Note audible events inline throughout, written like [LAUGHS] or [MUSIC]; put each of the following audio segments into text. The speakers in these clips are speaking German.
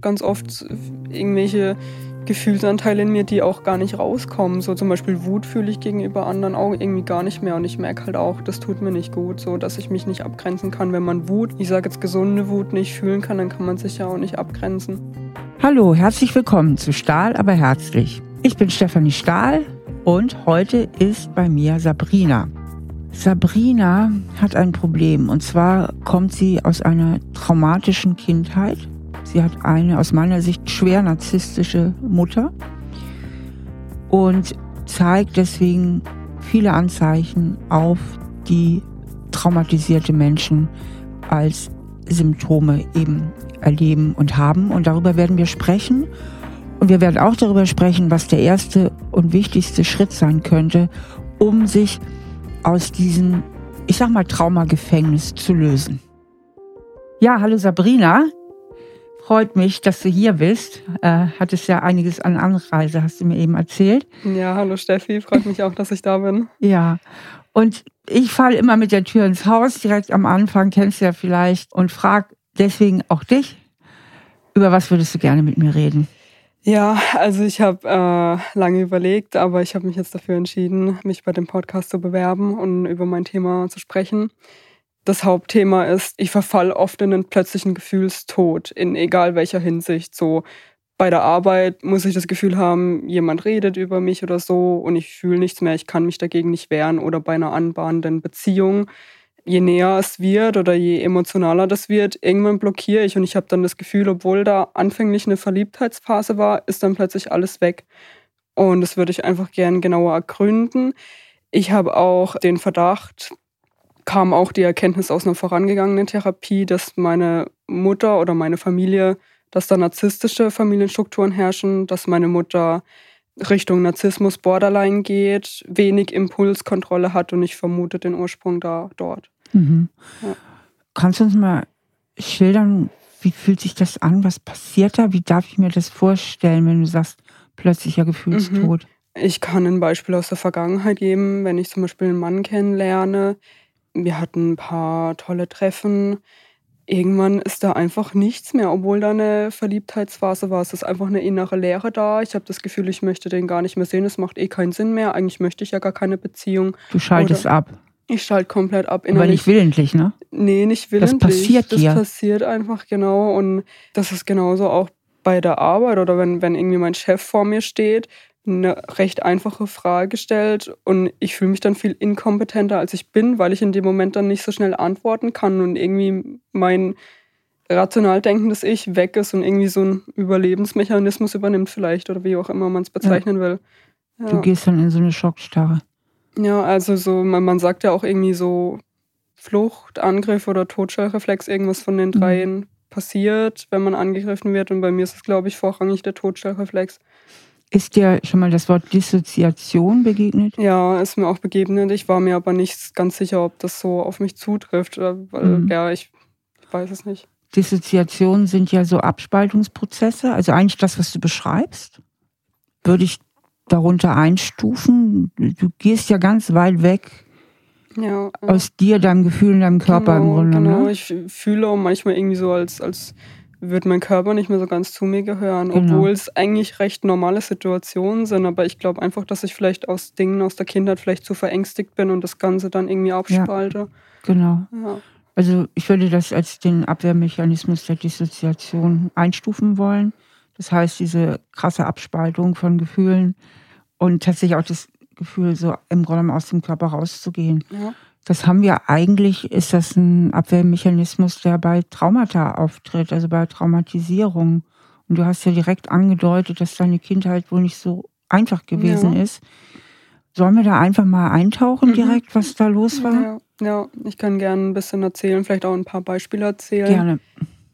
Ganz oft irgendwelche Gefühlsanteile in mir, die auch gar nicht rauskommen. So zum Beispiel Wut fühle ich gegenüber anderen auch irgendwie gar nicht mehr. Und ich merke halt auch, das tut mir nicht gut, so dass ich mich nicht abgrenzen kann. Wenn man Wut, ich sage jetzt gesunde Wut, nicht fühlen kann, dann kann man sich ja auch nicht abgrenzen. Hallo, herzlich willkommen zu Stahl, aber herzlich. Ich bin Stefanie Stahl und heute ist bei mir Sabrina. Sabrina hat ein Problem und zwar kommt sie aus einer traumatischen Kindheit Sie hat eine aus meiner Sicht schwer narzisstische Mutter und zeigt deswegen viele Anzeichen auf, die traumatisierte Menschen als Symptome eben erleben und haben. Und darüber werden wir sprechen. Und wir werden auch darüber sprechen, was der erste und wichtigste Schritt sein könnte, um sich aus diesem, ich sag mal, Traumagefängnis zu lösen. Ja, hallo Sabrina. Freut mich, dass du hier bist. Äh, hattest ja einiges an Anreise, hast du mir eben erzählt. Ja, hallo Steffi, freut mich auch, dass ich da bin. Ja, und ich falle immer mit der Tür ins Haus, direkt am Anfang, kennst du ja vielleicht, und frag deswegen auch dich, über was würdest du gerne mit mir reden? Ja, also ich habe äh, lange überlegt, aber ich habe mich jetzt dafür entschieden, mich bei dem Podcast zu bewerben und über mein Thema zu sprechen das Hauptthema ist, ich verfall oft in einen plötzlichen Gefühlstod, in egal welcher Hinsicht. So bei der Arbeit muss ich das Gefühl haben, jemand redet über mich oder so und ich fühle nichts mehr, ich kann mich dagegen nicht wehren. Oder bei einer anbahnenden Beziehung, je näher es wird oder je emotionaler das wird, irgendwann blockiere ich und ich habe dann das Gefühl, obwohl da anfänglich eine Verliebtheitsphase war, ist dann plötzlich alles weg. Und das würde ich einfach gern genauer ergründen. Ich habe auch den Verdacht, kam auch die Erkenntnis aus einer vorangegangenen Therapie, dass meine Mutter oder meine Familie, dass da narzisstische Familienstrukturen herrschen, dass meine Mutter Richtung Narzissmus Borderline geht, wenig Impulskontrolle hat und ich vermute den Ursprung da dort. Mhm. Ja. Kannst du uns mal schildern, wie fühlt sich das an? Was passiert da? Wie darf ich mir das vorstellen, wenn du sagst, plötzlicher Gefühlstod? Mhm. Ich kann ein Beispiel aus der Vergangenheit geben, wenn ich zum Beispiel einen Mann kennenlerne, wir hatten ein paar tolle Treffen. Irgendwann ist da einfach nichts mehr, obwohl da eine Verliebtheitsphase war. Es ist einfach eine innere Leere da. Ich habe das Gefühl, ich möchte den gar nicht mehr sehen. Es macht eh keinen Sinn mehr. Eigentlich möchte ich ja gar keine Beziehung. Du schaltest Oder ab. Ich schalte komplett ab. Innerlich. Aber nicht willentlich, ne? Nee, nicht willentlich. Das passiert dir. Das passiert einfach, genau. Und das ist genauso auch bei der Arbeit oder wenn, wenn irgendwie mein Chef vor mir steht eine recht einfache Frage stellt und ich fühle mich dann viel inkompetenter, als ich bin, weil ich in dem Moment dann nicht so schnell antworten kann und irgendwie mein rational denkendes Ich weg ist und irgendwie so ein Überlebensmechanismus übernimmt vielleicht oder wie auch immer man es bezeichnen ja. will. Ja. Du gehst dann in so eine Schockstarre. Ja, also so, man, man sagt ja auch irgendwie so Flucht, Angriff oder Totstellreflex, irgendwas von den mhm. dreien mhm. passiert, wenn man angegriffen wird und bei mir ist es, glaube ich, vorrangig der Totstellreflex. Ist dir schon mal das Wort Dissoziation begegnet? Ja, ist mir auch begegnet. Ich war mir aber nicht ganz sicher, ob das so auf mich zutrifft. Weil, mhm. ja, ich, ich weiß es nicht. Dissoziationen sind ja so Abspaltungsprozesse. Also eigentlich das, was du beschreibst, würde ich darunter einstufen. Du gehst ja ganz weit weg ja, aus dir, deinem Gefühl, deinem Körper genau, im Grunde. Genau, ne? ich fühle auch manchmal irgendwie so als, als wird mein Körper nicht mehr so ganz zu mir gehören, genau. obwohl es eigentlich recht normale Situationen sind. Aber ich glaube einfach, dass ich vielleicht aus Dingen aus der Kindheit vielleicht zu verängstigt bin und das Ganze dann irgendwie abspalte. Ja, genau. Ja. Also ich würde das als den Abwehrmechanismus der Dissoziation einstufen wollen. Das heißt, diese krasse Abspaltung von Gefühlen und tatsächlich auch das Gefühl, so im Grunde aus dem Körper rauszugehen. Ja. Das haben wir eigentlich, ist das ein Abwehrmechanismus, der bei Traumata auftritt, also bei Traumatisierung. Und du hast ja direkt angedeutet, dass deine Kindheit wohl nicht so einfach gewesen ja. ist. Sollen wir da einfach mal eintauchen mhm. direkt, was da los war? Ja, ja, ich kann gerne ein bisschen erzählen, vielleicht auch ein paar Beispiele erzählen. Gerne.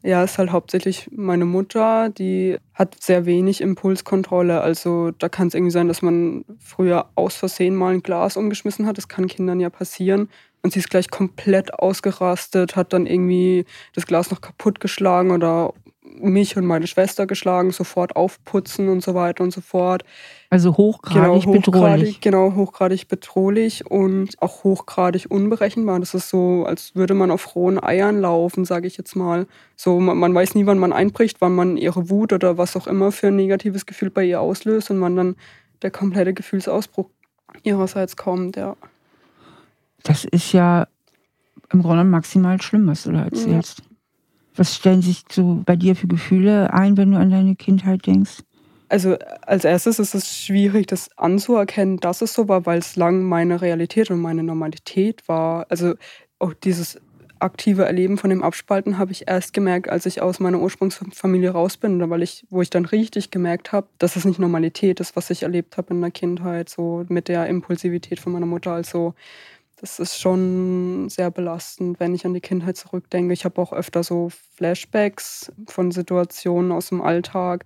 Ja, ist halt hauptsächlich meine Mutter, die hat sehr wenig Impulskontrolle. Also da kann es irgendwie sein, dass man früher aus Versehen mal ein Glas umgeschmissen hat. Das kann Kindern ja passieren. Und sie ist gleich komplett ausgerastet, hat dann irgendwie das Glas noch kaputt geschlagen oder mich und meine Schwester geschlagen, sofort aufputzen und so weiter und so fort. Also hochgradig, genau, hochgradig bedrohlich. Genau, hochgradig bedrohlich und auch hochgradig unberechenbar. Das ist so, als würde man auf rohen Eiern laufen, sage ich jetzt mal. So, man, man, weiß nie, wann man einbricht, wann man ihre Wut oder was auch immer für ein negatives Gefühl bei ihr auslöst und wann dann der komplette Gefühlsausbruch ihrerseits kommt, ja. Das ist ja im Grunde maximal schlimm, was du da erzählst. Ja. Was stellen sich so bei dir für Gefühle ein, wenn du an deine Kindheit denkst? Also als erstes ist es schwierig, das anzuerkennen, dass es so war, weil es lang meine Realität und meine Normalität war. Also auch dieses aktive Erleben von dem Abspalten habe ich erst gemerkt, als ich aus meiner Ursprungsfamilie raus bin, weil ich, wo ich dann richtig gemerkt habe, dass es nicht Normalität ist, was ich erlebt habe in der Kindheit, so mit der Impulsivität von meiner Mutter. Also das ist schon sehr belastend, wenn ich an die Kindheit zurückdenke. Ich habe auch öfter so Flashbacks von Situationen aus dem Alltag.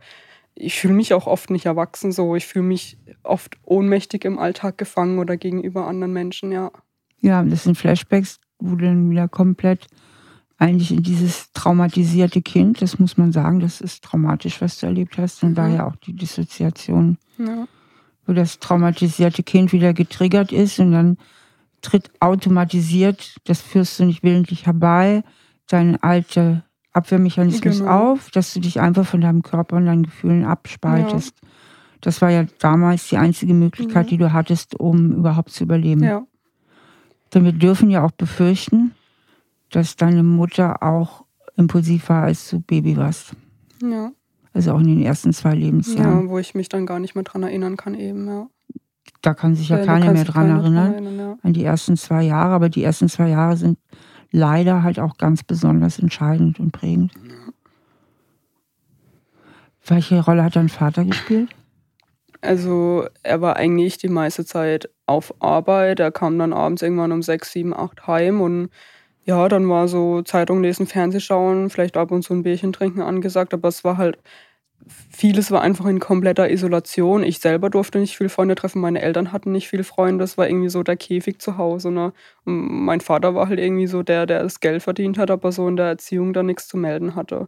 Ich fühle mich auch oft nicht erwachsen so. Ich fühle mich oft ohnmächtig im Alltag gefangen oder gegenüber anderen Menschen, ja. Ja, das sind Flashbacks, wo du dann wieder komplett eigentlich in dieses traumatisierte Kind, das muss man sagen, das ist traumatisch, was du erlebt hast. Und mhm. daher auch die Dissoziation, ja. wo das traumatisierte Kind wieder getriggert ist und dann tritt automatisiert, das führst du nicht willentlich herbei, dein alte Abwehrmechanismus genau. auf, dass du dich einfach von deinem Körper und deinen Gefühlen abspaltest. Ja. Das war ja damals die einzige Möglichkeit, mhm. die du hattest, um überhaupt zu überleben. Ja. Denn wir dürfen ja auch befürchten, dass deine Mutter auch impulsiv war, als du Baby warst. Ja. Also auch in den ersten zwei Lebensjahren. Ja, wo ich mich dann gar nicht mehr dran erinnern kann, eben, ja da kann sich ja, ja keiner mehr dran erinnern, erinnern ja. an die ersten zwei Jahre. Aber die ersten zwei Jahre sind leider halt auch ganz besonders entscheidend und prägend. Welche Rolle hat dein Vater gespielt? Also er war eigentlich die meiste Zeit auf Arbeit. Er kam dann abends irgendwann um sechs, sieben, acht heim und ja, dann war so Zeitung lesen, Fernsehschauen, vielleicht ab und zu ein Bierchen trinken angesagt, aber es war halt vieles war einfach in kompletter Isolation. Ich selber durfte nicht viele Freunde treffen, meine Eltern hatten nicht viele Freunde. Das war irgendwie so der Käfig zu Hause. Ne? Und mein Vater war halt irgendwie so der, der das Geld verdient hat, aber so in der Erziehung da nichts zu melden hatte.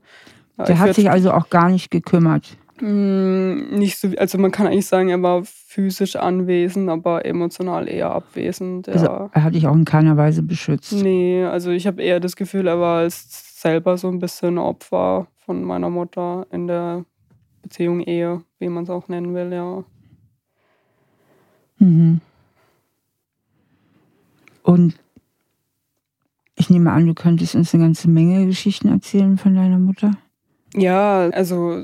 Der ich hat sich also auch gar nicht gekümmert. Mm, nicht so, also man kann eigentlich sagen, er war physisch anwesend, aber emotional eher abwesend. Ja. Also er hat dich auch in keiner Weise beschützt. Nee, also ich habe eher das Gefühl, er war selber so ein bisschen Opfer von meiner Mutter in der Beziehung, Ehe, wie man es auch nennen will, ja. Mhm. Und ich nehme an, du könntest uns eine ganze Menge Geschichten erzählen von deiner Mutter. Ja, also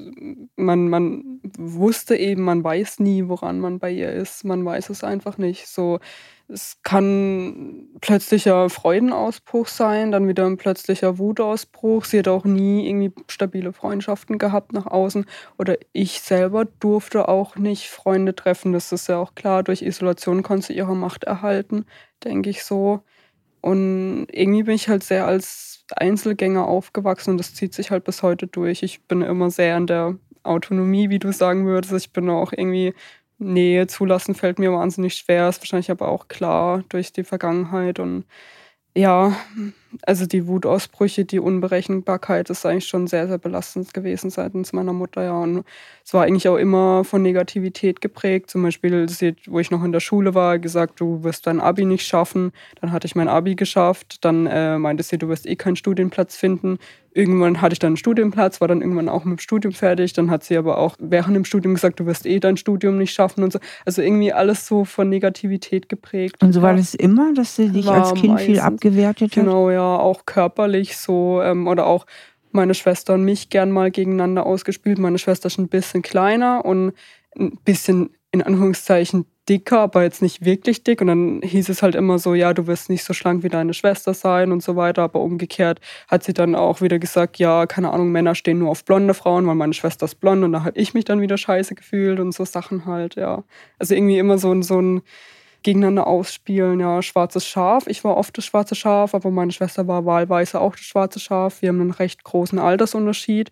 man, man wusste eben, man weiß nie, woran man bei ihr ist. Man weiß es einfach nicht. So, es kann plötzlicher Freudenausbruch sein, dann wieder ein plötzlicher Wutausbruch. Sie hat auch nie irgendwie stabile Freundschaften gehabt nach außen. Oder ich selber durfte auch nicht Freunde treffen. Das ist ja auch klar. Durch Isolation konnte sie ihre Macht erhalten, denke ich so. Und irgendwie bin ich halt sehr als Einzelgänger aufgewachsen und das zieht sich halt bis heute durch. Ich bin immer sehr in der Autonomie, wie du sagen würdest. Ich bin auch irgendwie Nee, zulassen fällt mir wahnsinnig schwer, ist wahrscheinlich aber auch klar durch die Vergangenheit und ja, also die Wutausbrüche, die Unberechenbarkeit ist eigentlich schon sehr, sehr belastend gewesen seitens meiner Mutter, ja. Und es war eigentlich auch immer von Negativität geprägt. Zum Beispiel, wo ich noch in der Schule war, gesagt, du wirst dein Abi nicht schaffen. Dann hatte ich mein Abi geschafft. Dann äh, meinte sie, du wirst eh keinen Studienplatz finden. Irgendwann hatte ich dann einen Studienplatz, war dann irgendwann auch mit dem Studium fertig. Dann hat sie aber auch während dem Studium gesagt, du wirst eh dein Studium nicht schaffen und so. Also irgendwie alles so von Negativität geprägt. Und so war das immer, dass sie dich als Kind meistens, viel abgewertet hat? Genau, ja, auch körperlich so ähm, oder auch meine Schwester und mich gern mal gegeneinander ausgespielt. Meine Schwester ist ein bisschen kleiner und ein bisschen in Anführungszeichen dicker, aber jetzt nicht wirklich dick. Und dann hieß es halt immer so, ja, du wirst nicht so schlank wie deine Schwester sein und so weiter. Aber umgekehrt hat sie dann auch wieder gesagt, ja, keine Ahnung, Männer stehen nur auf blonde Frauen, weil meine Schwester ist blond. Und da habe ich mich dann wieder scheiße gefühlt und so Sachen halt, ja. Also irgendwie immer so, so ein gegeneinander ausspielen, ja, schwarzes Schaf. Ich war oft das schwarze Schaf, aber meine Schwester war wahlweise auch das schwarze Schaf. Wir haben einen recht großen Altersunterschied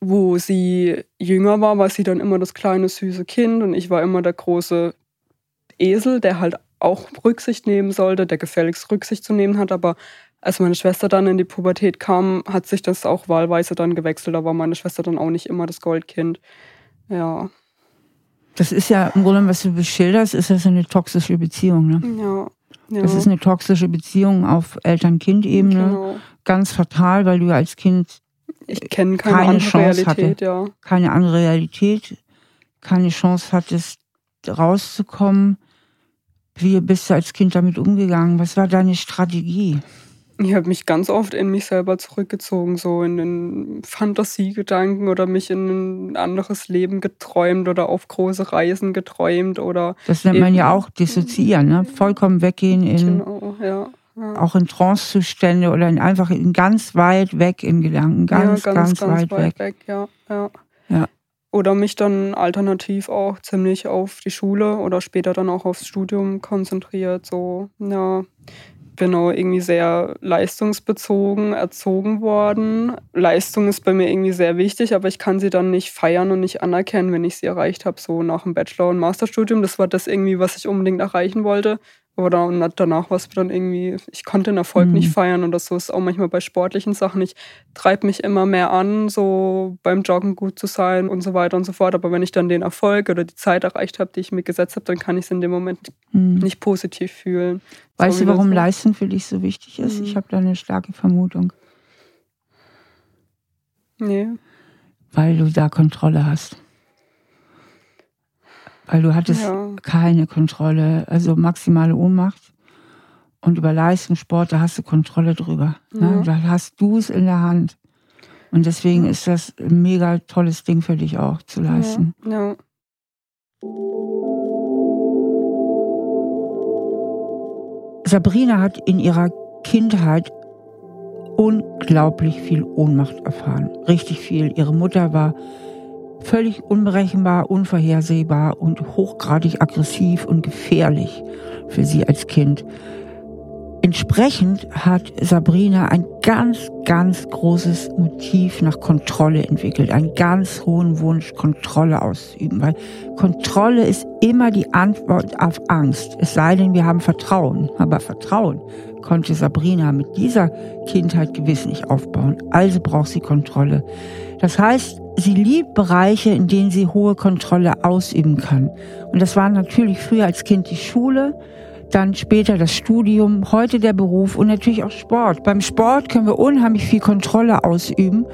wo sie jünger war, war sie dann immer das kleine süße Kind und ich war immer der große Esel, der halt auch Rücksicht nehmen sollte, der gefälligst Rücksicht zu nehmen hat, aber als meine Schwester dann in die Pubertät kam, hat sich das auch wahlweise dann gewechselt. Da war meine Schwester dann auch nicht immer das Goldkind. Ja. Das ist ja im Grunde, was du beschilderst, ist das eine toxische Beziehung. Ne? Ja. ja. Das ist eine toxische Beziehung auf Eltern-Kind-Ebene. Genau. Ganz fatal, weil du als Kind ich kenne keine, keine Chance Realität, hatte. Ja. Keine andere Realität, keine Chance hattest, rauszukommen. Wie bist du als Kind damit umgegangen? Was war deine Strategie? Ich habe mich ganz oft in mich selber zurückgezogen, so in den Fantasiegedanken oder mich in ein anderes Leben geträumt oder auf große Reisen geträumt oder. Das nennt man ja auch dissoziieren, ne? Vollkommen weggehen in. Genau, ja. ja. Auch in Trancezustände oder in einfach in ganz weit weg in Gedanken, ganz, ja, ganz, ganz, ganz, weit, weit weg. weg. Ja, ja. ja. Oder mich dann alternativ auch ziemlich auf die Schule oder später dann auch aufs Studium konzentriert. So, ja, bin auch irgendwie sehr leistungsbezogen erzogen worden. Leistung ist bei mir irgendwie sehr wichtig, aber ich kann sie dann nicht feiern und nicht anerkennen, wenn ich sie erreicht habe, so nach dem Bachelor- und Masterstudium. Das war das irgendwie, was ich unbedingt erreichen wollte. Oder danach war es dann irgendwie, ich konnte den Erfolg mhm. nicht feiern und das so ist auch manchmal bei sportlichen Sachen. Ich treibe mich immer mehr an, so beim Joggen gut zu sein und so weiter und so fort. Aber wenn ich dann den Erfolg oder die Zeit erreicht habe, die ich mir gesetzt habe, dann kann ich es in dem Moment mhm. nicht positiv fühlen. Weißt so, du, warum Leistung für dich so wichtig ist? Mhm. Ich habe da eine starke Vermutung. Nee. Weil du da Kontrolle hast weil du hattest ja. keine Kontrolle, also maximale Ohnmacht. Und über Leistungssport, da hast du Kontrolle drüber. Ja. Ne? Da hast du es in der Hand. Und deswegen ist das ein mega tolles Ding für dich auch zu leisten. Ja. Sabrina hat in ihrer Kindheit unglaublich viel Ohnmacht erfahren. Richtig viel. Ihre Mutter war Völlig unberechenbar, unvorhersehbar und hochgradig aggressiv und gefährlich für sie als Kind. Entsprechend hat Sabrina ein ganz, ganz großes Motiv nach Kontrolle entwickelt, einen ganz hohen Wunsch, Kontrolle auszuüben, weil Kontrolle ist immer die Antwort auf Angst, es sei denn, wir haben Vertrauen. Aber Vertrauen konnte Sabrina mit dieser Kindheit gewiss nicht aufbauen, also braucht sie Kontrolle. Das heißt, sie liebt Bereiche, in denen sie hohe Kontrolle ausüben kann. Und das war natürlich früher als Kind die Schule, dann später das Studium, heute der Beruf und natürlich auch Sport. Beim Sport können wir unheimlich viel Kontrolle ausüben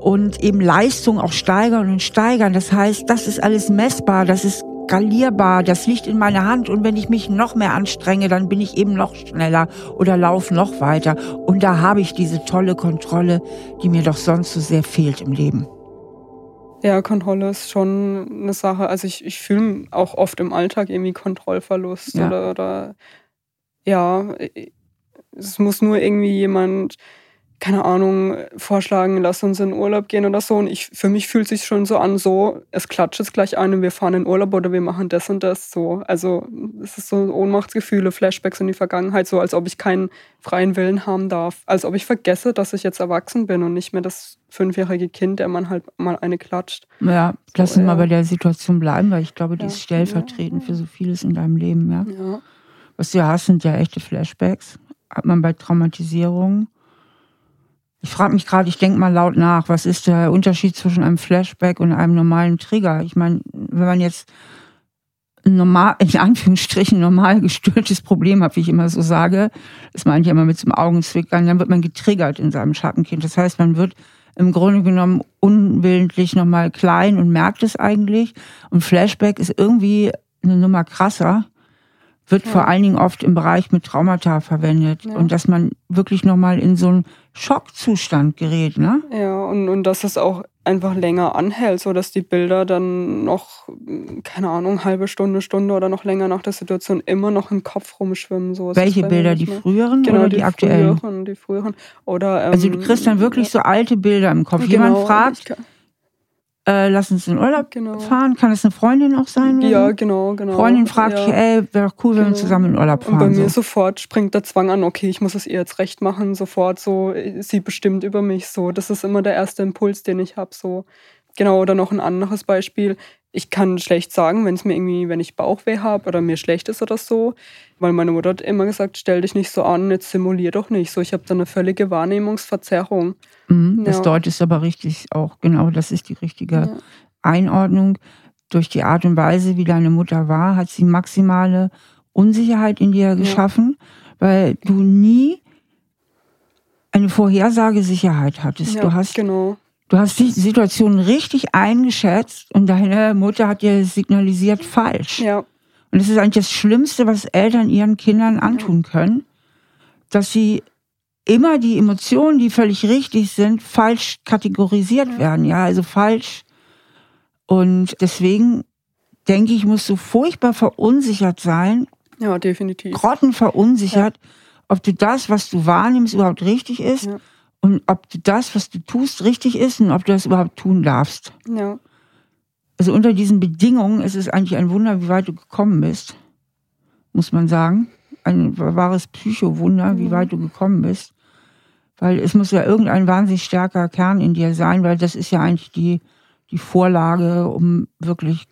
und eben Leistung auch steigern und steigern. Das heißt, das ist alles messbar, das ist skalierbar, das liegt in meiner Hand und wenn ich mich noch mehr anstrenge, dann bin ich eben noch schneller oder laufe noch weiter. Und da habe ich diese tolle Kontrolle, die mir doch sonst so sehr fehlt im Leben. Ja, Kontrolle ist schon eine Sache. Also ich, ich fühle auch oft im Alltag irgendwie Kontrollverlust ja. oder, oder ja, es muss nur irgendwie jemand keine Ahnung, vorschlagen, lass uns in Urlaub gehen oder so. Und ich, für mich fühlt sich schon so an, so, es klatscht jetzt gleich ein und wir fahren in Urlaub oder wir machen das und das. So. Also es ist so Ohnmachtsgefühle, Flashbacks in die Vergangenheit, so als ob ich keinen freien Willen haben darf. Als ob ich vergesse, dass ich jetzt erwachsen bin und nicht mehr das fünfjährige Kind, der man halt mal eine klatscht. Ja, lass uns ja. mal bei der Situation bleiben, weil ich glaube, die ja. ist stellvertretend ja. für so vieles in deinem Leben. Ja? ja. Was du hast, sind ja echte Flashbacks. Hat man bei Traumatisierungen ich frage mich gerade, ich denke mal laut nach, was ist der Unterschied zwischen einem Flashback und einem normalen Trigger? Ich meine, wenn man jetzt normal, in Anführungsstrichen normal gestörtes Problem hat, wie ich immer so sage, das meine ich immer mit so einem Augenzwickern, dann wird man getriggert in seinem Schattenkind. Das heißt, man wird im Grunde genommen unwillentlich nochmal klein und merkt es eigentlich. Und Flashback ist irgendwie eine Nummer krasser wird ja. vor allen Dingen oft im Bereich mit Traumata verwendet. Ja. Und dass man wirklich nochmal in so einen Schockzustand gerät. Ne? Ja, und, und dass es auch einfach länger anhält, so dass die Bilder dann noch, keine Ahnung, halbe Stunde, Stunde oder noch länger nach der Situation immer noch im Kopf rumschwimmen. So Welche Bilder? Die früheren genau, oder die, die aktuellen? Früheren, die früheren. Oder, ähm, also du kriegst dann wirklich so alte Bilder im Kopf. Genau, Jemand fragt, äh, lass uns in Urlaub genau. fahren. Kann es eine Freundin auch sein? Ja, genau, genau. Freundin fragt, ja. ey, wäre doch cool, genau. wenn wir genau. zusammen in Urlaub fahren. Und bei mir so. sofort springt der Zwang an, okay, ich muss es ihr jetzt recht machen, sofort so, sie bestimmt über mich so. Das ist immer der erste Impuls, den ich habe, so. Genau, oder noch ein anderes Beispiel. Ich kann schlecht sagen, wenn es mir irgendwie, wenn ich Bauchweh habe oder mir schlecht ist oder so, weil meine Mutter hat immer gesagt, stell dich nicht so an, jetzt simulier doch nicht so. Ich habe da eine völlige Wahrnehmungsverzerrung. Mhm, das ja. dort ist aber richtig auch, genau, das ist die richtige ja. Einordnung. Durch die Art und Weise, wie deine Mutter war, hat sie maximale Unsicherheit in dir geschaffen, ja. weil du nie eine Vorhersagesicherheit hattest. du hast genau Du hast die Situation richtig eingeschätzt und deine Mutter hat dir signalisiert falsch. Ja. Und das ist eigentlich das Schlimmste, was Eltern ihren Kindern antun können, dass sie immer die Emotionen, die völlig richtig sind, falsch kategorisiert ja. werden. Ja, also falsch. Und deswegen denke ich, musst du furchtbar verunsichert sein. Ja, definitiv. Grottenverunsichert, ja. ob du das, was du wahrnimmst, überhaupt richtig ist. Ja und ob das, was du tust, richtig ist und ob du das überhaupt tun darfst. Ja. Also unter diesen Bedingungen ist es eigentlich ein Wunder, wie weit du gekommen bist, muss man sagen. Ein wahres Psychowunder, mhm. wie weit du gekommen bist. Weil es muss ja irgendein wahnsinnig starker Kern in dir sein, weil das ist ja eigentlich die, die Vorlage, um wirklich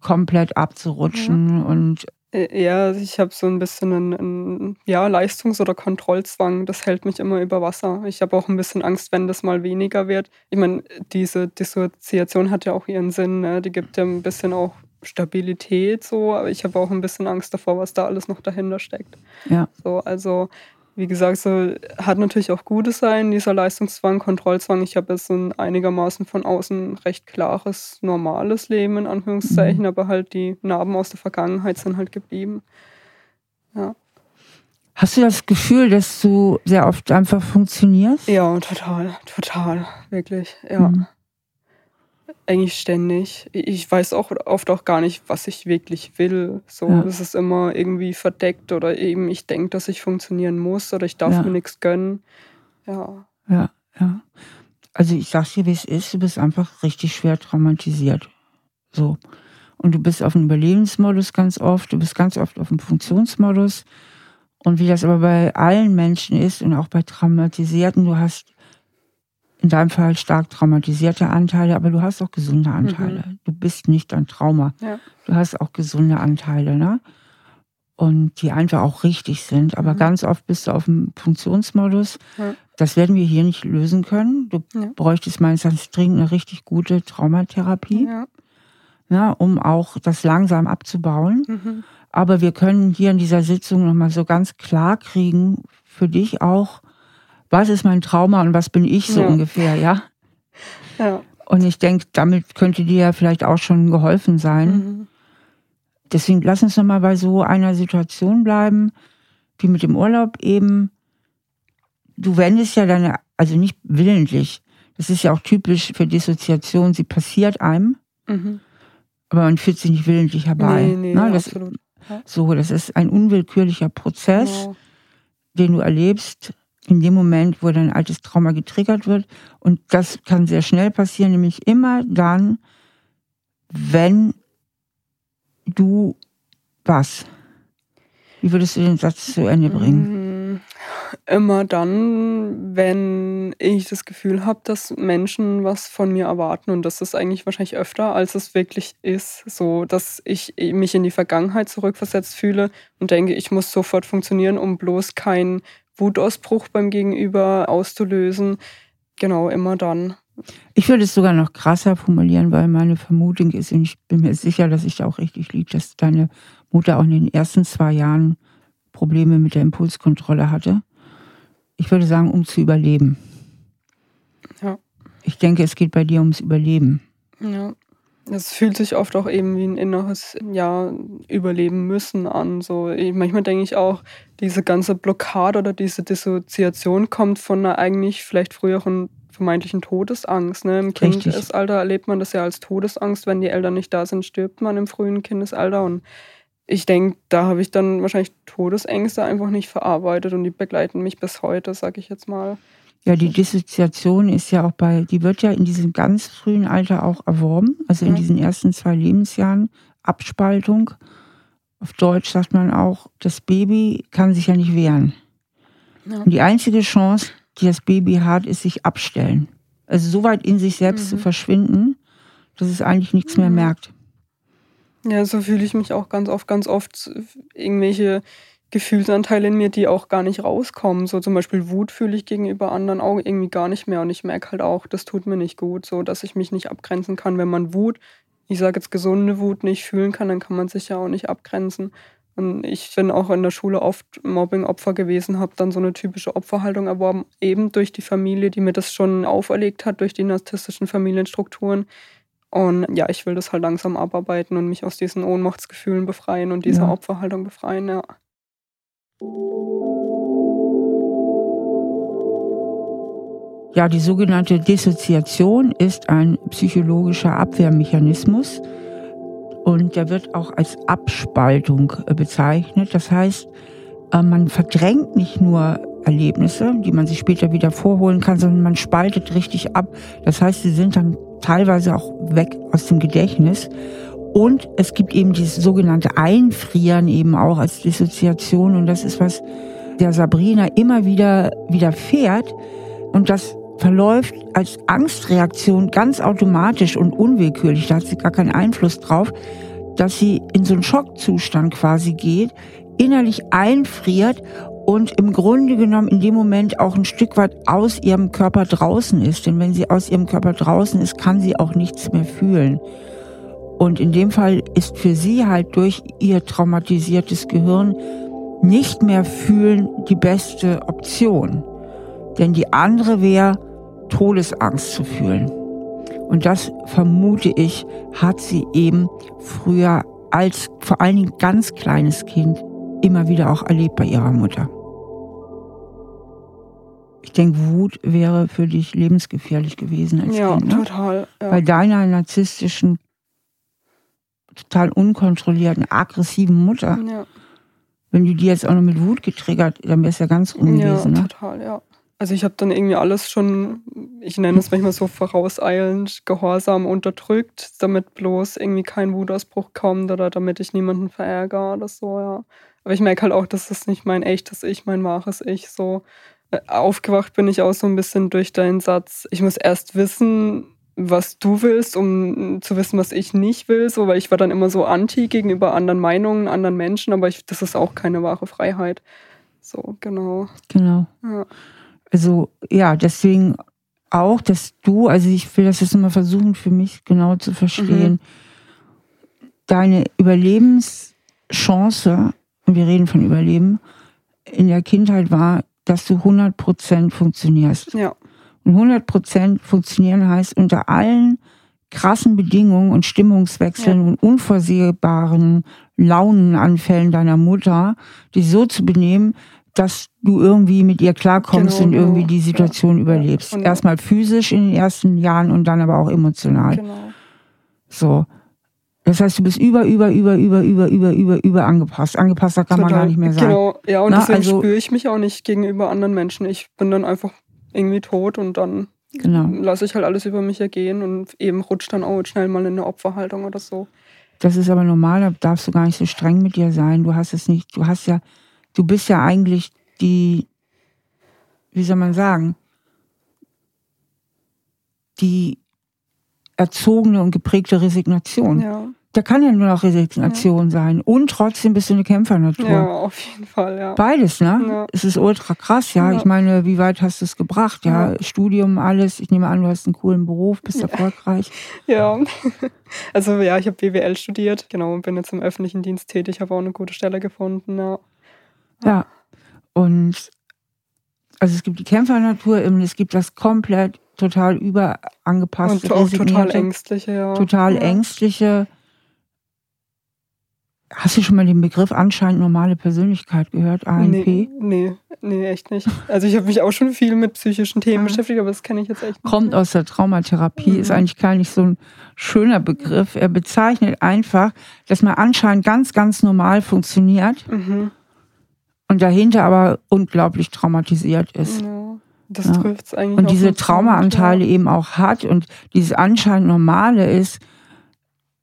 komplett abzurutschen ja. und ja, also ich habe so ein bisschen einen, einen ja, Leistungs- oder Kontrollzwang. Das hält mich immer über Wasser. Ich habe auch ein bisschen Angst, wenn das mal weniger wird. Ich meine, diese Dissoziation hat ja auch ihren Sinn. Ne? Die gibt ja ein bisschen auch Stabilität so, aber ich habe auch ein bisschen Angst davor, was da alles noch dahinter steckt. Ja. So, also wie gesagt, so hat natürlich auch Gutes sein, dieser Leistungszwang, Kontrollzwang. Ich habe jetzt ein einigermaßen von außen recht klares, normales Leben, in Anführungszeichen, mhm. aber halt die Narben aus der Vergangenheit sind halt geblieben. Ja. Hast du das Gefühl, dass du sehr oft einfach funktionierst? Ja, total, total, wirklich, ja. Mhm eigentlich ständig. Ich weiß auch oft auch gar nicht, was ich wirklich will. So, ja. es ist immer irgendwie verdeckt oder eben ich denke, dass ich funktionieren muss oder ich darf ja. mir nichts gönnen. Ja. Ja, ja. Also ich sag's dir, wie es ist, du bist einfach richtig schwer traumatisiert. So. Und du bist auf dem Überlebensmodus ganz oft, du bist ganz oft auf dem Funktionsmodus. Und wie das aber bei allen Menschen ist und auch bei Traumatisierten, du hast in deinem Fall stark traumatisierte Anteile, aber du hast auch gesunde Anteile. Mhm. Du bist nicht ein Trauma. Ja. Du hast auch gesunde Anteile, ne? Und die einfach auch richtig sind. Aber mhm. ganz oft bist du auf dem Funktionsmodus. Ja. Das werden wir hier nicht lösen können. Du ja. bräuchtest meines Erachtens dringend eine richtig gute Traumatherapie, ja. ne, um auch das langsam abzubauen. Mhm. Aber wir können hier in dieser Sitzung nochmal so ganz klar kriegen, für dich auch, was ist mein Trauma und was bin ich so ja. ungefähr, ja? Ja. Und ich denke, damit könnte dir ja vielleicht auch schon geholfen sein. Mhm. Deswegen lass uns nochmal bei so einer Situation bleiben, wie mit dem Urlaub eben. Du wendest ja deine, also nicht willentlich, das ist ja auch typisch für Dissoziation, sie passiert einem, mhm. aber man fühlt sich nicht willentlich herbei. Nee, nee, ne? das, absolut. So, das ist ein unwillkürlicher Prozess, genau. den du erlebst in dem Moment, wo dein altes Trauma getriggert wird. Und das kann sehr schnell passieren, nämlich immer dann, wenn du was? Wie würdest du den Satz zu Ende bringen? Mm, immer dann, wenn ich das Gefühl habe, dass Menschen was von mir erwarten und das ist eigentlich wahrscheinlich öfter, als es wirklich ist, so dass ich mich in die Vergangenheit zurückversetzt fühle und denke, ich muss sofort funktionieren, um bloß kein Wutausbruch beim Gegenüber auszulösen. Genau, immer dann. Ich würde es sogar noch krasser formulieren, weil meine Vermutung ist, und ich bin mir sicher, dass ich da auch richtig liege, dass deine Mutter auch in den ersten zwei Jahren Probleme mit der Impulskontrolle hatte. Ich würde sagen, um zu überleben. Ja. Ich denke, es geht bei dir ums Überleben. Ja. Es fühlt sich oft auch eben wie ein inneres ja, Überleben müssen an. So, manchmal denke ich auch, diese ganze Blockade oder diese Dissoziation kommt von einer eigentlich vielleicht früheren vermeintlichen Todesangst. Ne? Im Kindesalter erlebt man das ja als Todesangst. Wenn die Eltern nicht da sind, stirbt man im frühen Kindesalter. Und ich denke, da habe ich dann wahrscheinlich Todesängste einfach nicht verarbeitet und die begleiten mich bis heute, sage ich jetzt mal. Ja, die Dissoziation ist ja auch bei, die wird ja in diesem ganz frühen Alter auch erworben, also in diesen ersten zwei Lebensjahren. Abspaltung. Auf Deutsch sagt man auch, das Baby kann sich ja nicht wehren. Ja. Und die einzige Chance, die das Baby hat, ist sich abstellen. Also so weit in sich selbst mhm. zu verschwinden, dass es eigentlich nichts mehr mhm. merkt. Ja, so fühle ich mich auch ganz oft, ganz oft irgendwelche Gefühlsanteile in mir, die auch gar nicht rauskommen. So zum Beispiel Wut fühle ich gegenüber anderen auch irgendwie gar nicht mehr. Und ich merke halt auch, das tut mir nicht gut, so dass ich mich nicht abgrenzen kann. Wenn man Wut, ich sage jetzt gesunde Wut, nicht fühlen kann, dann kann man sich ja auch nicht abgrenzen. Und ich bin auch in der Schule oft Mobbing-Opfer gewesen, habe dann so eine typische Opferhaltung erworben, eben durch die Familie, die mir das schon auferlegt hat, durch die narzisstischen Familienstrukturen. Und ja, ich will das halt langsam abarbeiten und mich aus diesen Ohnmachtsgefühlen befreien und dieser ja. Opferhaltung befreien, ja. Ja, die sogenannte Dissoziation ist ein psychologischer Abwehrmechanismus und der wird auch als Abspaltung äh, bezeichnet. Das heißt, äh, man verdrängt nicht nur Erlebnisse, die man sich später wieder vorholen kann, sondern man spaltet richtig ab. Das heißt, sie sind dann teilweise auch weg aus dem Gedächtnis. Und es gibt eben dieses sogenannte Einfrieren eben auch als Dissoziation. Und das ist was der Sabrina immer wieder widerfährt. Und das verläuft als Angstreaktion ganz automatisch und unwillkürlich. Da hat sie gar keinen Einfluss drauf, dass sie in so einen Schockzustand quasi geht, innerlich einfriert und im Grunde genommen in dem Moment auch ein Stück weit aus ihrem Körper draußen ist. Denn wenn sie aus ihrem Körper draußen ist, kann sie auch nichts mehr fühlen. Und in dem Fall ist für sie halt durch ihr traumatisiertes Gehirn nicht mehr fühlen die beste Option. Denn die andere wäre, Todesangst zu fühlen. Und das vermute ich, hat sie eben früher als vor allen Dingen ganz kleines Kind immer wieder auch erlebt bei ihrer Mutter. Ich denke, Wut wäre für dich lebensgefährlich gewesen als ja, Kind. Ja, total. Ja. Bei deiner narzisstischen, total unkontrollierten, aggressiven Mutter. Ja. Wenn du die jetzt auch noch mit Wut getriggert, dann wär's ja ganz rum gewesen. Ja, ne? total, ja. Also ich habe dann irgendwie alles schon, ich nenne es manchmal so vorauseilend, gehorsam unterdrückt, damit bloß irgendwie kein Wutausbruch kommt oder damit ich niemanden verärgere oder so, ja. Aber ich merke halt auch, dass das nicht mein echtes Ich, mein wahres Ich so. Äh, aufgewacht bin ich auch so ein bisschen durch deinen Satz, ich muss erst wissen, was du willst, um zu wissen, was ich nicht will, so, weil ich war dann immer so anti gegenüber anderen Meinungen, anderen Menschen, aber ich, das ist auch keine wahre Freiheit. So, genau. Genau. Ja. Also, ja, deswegen auch, dass du, also ich will das jetzt immer versuchen, für mich genau zu verstehen, mhm. deine Überlebenschance und wir reden von Überleben, in der Kindheit war, dass du 100% funktionierst. Ja. Und 100% funktionieren heißt unter allen krassen Bedingungen und Stimmungswechseln ja. und unvorsehbaren Launenanfällen deiner Mutter, dich so zu benehmen, dass du irgendwie mit ihr klarkommst genau, und irgendwie genau. die Situation ja. überlebst. Erstmal physisch in den ersten Jahren und dann aber auch emotional. Genau. So. Das heißt, du bist über, über, über, über, über, über, über, über angepasst. Angepasster kann Total. man gar nicht mehr sein. Genau, ja, und Na, deswegen also, spüre ich mich auch nicht gegenüber anderen Menschen. Ich bin dann einfach irgendwie tot und dann genau. lasse ich halt alles über mich ergehen und eben rutscht dann auch schnell mal in eine Opferhaltung oder so. Das ist aber normal, da darfst du gar nicht so streng mit dir sein. Du hast es nicht, du hast ja, du bist ja eigentlich die, wie soll man sagen, die erzogene und geprägte Resignation. Ja. Da kann ja nur noch Resignation ja. sein. Und trotzdem bist du eine Kämpfernatur. Ja, auf jeden Fall, ja. Beides, ne? Ja. Es ist ultra krass, ja. ja. Ich meine, wie weit hast du es gebracht? Ja, Studium, alles. Ich nehme an, du hast einen coolen Beruf, bist erfolgreich. [LAUGHS] Ja. [LAUGHS] Also ja, ich habe BWL studiert, genau, und bin jetzt im öffentlichen Dienst tätig, habe auch eine gute Stelle gefunden, ja. Ja. Und also es gibt die Kämpfernatur, es gibt das komplett total überangepasste. Und auch total ängstliche, ja. Total ängstliche. Hast du schon mal den Begriff anscheinend normale Persönlichkeit gehört, ANP? Nee, nee, nee echt nicht. Also ich habe mich auch schon viel mit psychischen Themen beschäftigt, aber das kenne ich jetzt echt nicht. Kommt aus der Traumatherapie, mhm. ist eigentlich gar nicht so ein schöner Begriff. Er bezeichnet einfach, dass man anscheinend ganz, ganz normal funktioniert mhm. und dahinter aber unglaublich traumatisiert ist. Ja. Das ja. trifft es eigentlich. Und diese Traumaanteile ja. eben auch hat und dieses anscheinend Normale ist,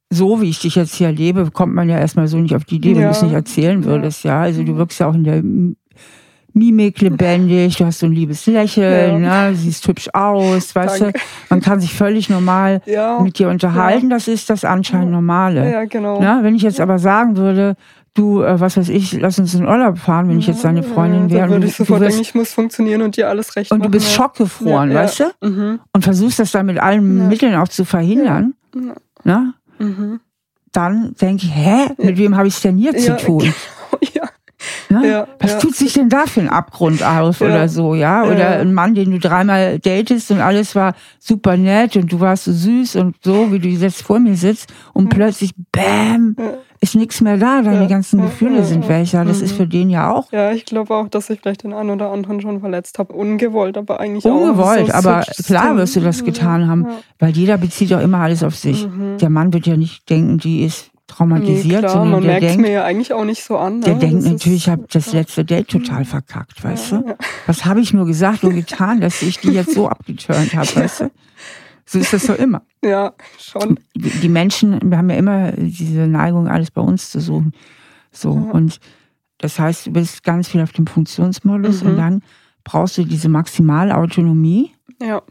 so wie ich dich jetzt hier erlebe, kommt man ja erstmal so nicht auf die Idee, wenn du es nicht erzählen würdest, ja. Also du wirkst ja auch in der Mimik lebendig, du hast so ein liebes Lächeln, ja. ne? siehst hübsch aus, weißt Danke. du, man kann sich völlig normal ja. mit dir unterhalten, ja. das ist das anscheinend Normale. Ja, genau. Ne? Wenn ich jetzt aber sagen würde, du, äh, was weiß ich, lass uns in Urlaub fahren, wenn ich jetzt deine Freundin wäre. Dann würde ich sofort wirst, denken, ich muss funktionieren und dir alles recht Und machen, du bist schockgefroren, weißt du? Mhm. Und versuchst das dann mit allen Mitteln auch zu verhindern. Ne? Mhm. Dann denke ich, hä, mit wem habe ich es denn hier zu tun? [LAUGHS] ja. Ne? Ja, Was ja. tut sich denn da für ein Abgrund auf ja. oder so, ja? Oder ein Mann, den du dreimal datest und alles war super nett und du warst so süß und so, wie du jetzt vor mir sitzt und mhm. plötzlich, bam, ist nichts mehr da, deine ganzen Gefühle sind welcher. Das mhm. ist für den ja auch. Ja, ich glaube auch, dass ich vielleicht den einen oder anderen schon verletzt habe. Ungewollt, aber eigentlich Ungewollt, auch. Ungewollt, so aber klar wirst du das getan haben, weil jeder bezieht auch immer alles auf sich. Mhm. Der Mann wird ja nicht denken, die ist traumatisiert, nee, klar, sondern man der merkt denkt, mir ja eigentlich auch nicht so an. Ne? Der denkt das natürlich, ich habe das letzte Date total verkackt, weißt ja, du? Ja. Was habe ich nur gesagt und getan, dass ich die jetzt so abgeturnt habe, weißt du? So ist das so immer. Ja, schon. Die Menschen, wir haben ja immer diese Neigung, alles bei uns zu suchen. So. Ja. Und das heißt, du bist ganz viel auf dem Funktionsmodus mhm. und dann brauchst du diese Maximalautonomie, ja.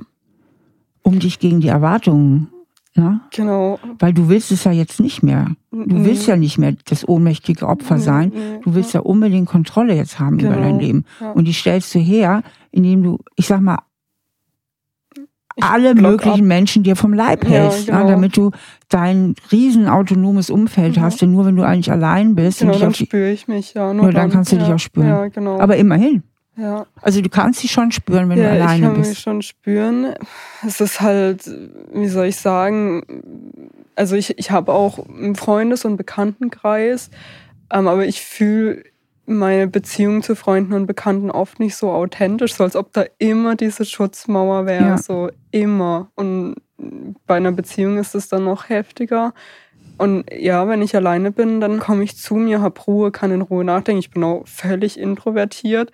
um dich gegen die Erwartungen Ne? Genau. Weil du willst es ja jetzt nicht mehr. Du nee. willst ja nicht mehr das ohnmächtige Opfer nee, sein. Nee, du willst ja. ja unbedingt Kontrolle jetzt haben genau. über dein Leben. Ja. Und die stellst du her, indem du, ich sag mal, ich alle möglichen ab. Menschen dir vom Leib hältst, ja, ne? genau. ne, damit du dein riesen autonomes Umfeld ja. hast. Denn nur wenn du eigentlich allein bist, genau, dann spüre ich mich ja. Nur, nur dann, dann, kannst du dich auch spüren. Ja, genau. Aber immerhin. Ja. Also du kannst sie schon spüren, wenn ja, du alleine bist. Ich kann mich schon spüren. Es ist halt, wie soll ich sagen, also ich, ich habe auch einen Freundes- und Bekanntenkreis, ähm, aber ich fühle meine Beziehung zu Freunden und Bekannten oft nicht so authentisch, so als ob da immer diese Schutzmauer wäre, ja. so immer. Und bei einer Beziehung ist es dann noch heftiger. Und ja, wenn ich alleine bin, dann komme ich zu mir, habe Ruhe, kann in Ruhe nachdenken. Ich bin auch völlig introvertiert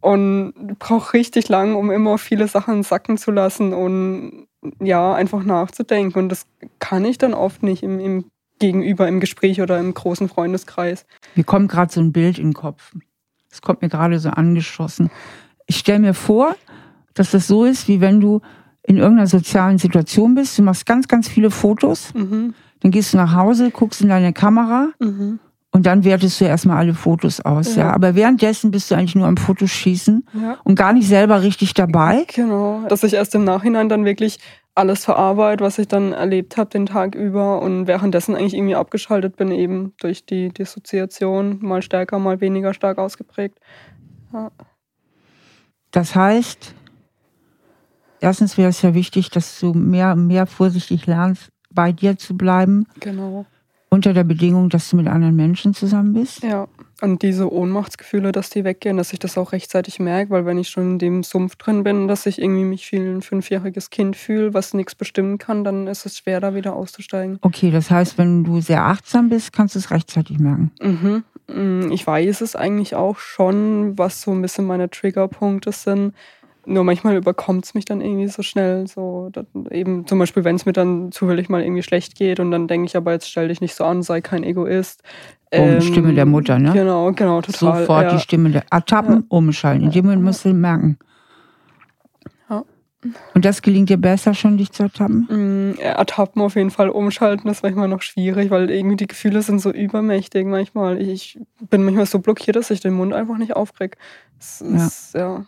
und brauche richtig lang, um immer viele Sachen sacken zu lassen und ja, einfach nachzudenken. Und das kann ich dann oft nicht im, im Gegenüber, im Gespräch oder im großen Freundeskreis. Mir kommt gerade so ein Bild in den Kopf. Das kommt mir gerade so angeschossen. Ich stelle mir vor, dass das so ist, wie wenn du in irgendeiner sozialen Situation bist. Du machst ganz, ganz viele Fotos. Mhm. Dann gehst du nach Hause, guckst in deine Kamera. Mhm und dann wertest du erstmal alle Fotos aus, ja. ja. Aber währenddessen bist du eigentlich nur am Fotoschießen ja. und gar nicht selber richtig dabei. Genau. Dass ich erst im Nachhinein dann wirklich alles verarbeite, was ich dann erlebt habe den Tag über und währenddessen eigentlich irgendwie abgeschaltet bin, eben durch die Dissoziation, mal stärker, mal weniger stark ausgeprägt. Ja. Das heißt, erstens wäre es ja wichtig, dass du mehr, mehr vorsichtig lernst, bei dir zu bleiben. Genau. Unter der Bedingung, dass du mit anderen Menschen zusammen bist? Ja, und diese Ohnmachtsgefühle, dass die weggehen, dass ich das auch rechtzeitig merke, weil wenn ich schon in dem Sumpf drin bin, dass ich irgendwie mich wie ein fünfjähriges Kind fühle, was nichts bestimmen kann, dann ist es schwer, da wieder auszusteigen. Okay, das heißt, wenn du sehr achtsam bist, kannst du es rechtzeitig merken. Mhm. Mm, ich weiß es eigentlich auch schon, was so ein bisschen meine Triggerpunkte sind. Nur manchmal überkommt es mich dann irgendwie so schnell. So, eben zum Beispiel, wenn es mir dann zufällig mal irgendwie schlecht geht und dann denke ich aber, jetzt stell dich nicht so an, sei kein Egoist. Ähm, Stimme der Mutter, ne? Genau, genau, total. Sofort ja. die Stimme der Ertappen, ja. umschalten. In dem Moment musst du merken. Ja. Und das gelingt dir besser schon, dich zu ertappen? Mm, ertappen auf jeden Fall, umschalten ist manchmal noch schwierig, weil irgendwie die Gefühle sind so übermächtig manchmal. Ich bin manchmal so blockiert, dass ich den Mund einfach nicht aufkriege. Das ist, ja.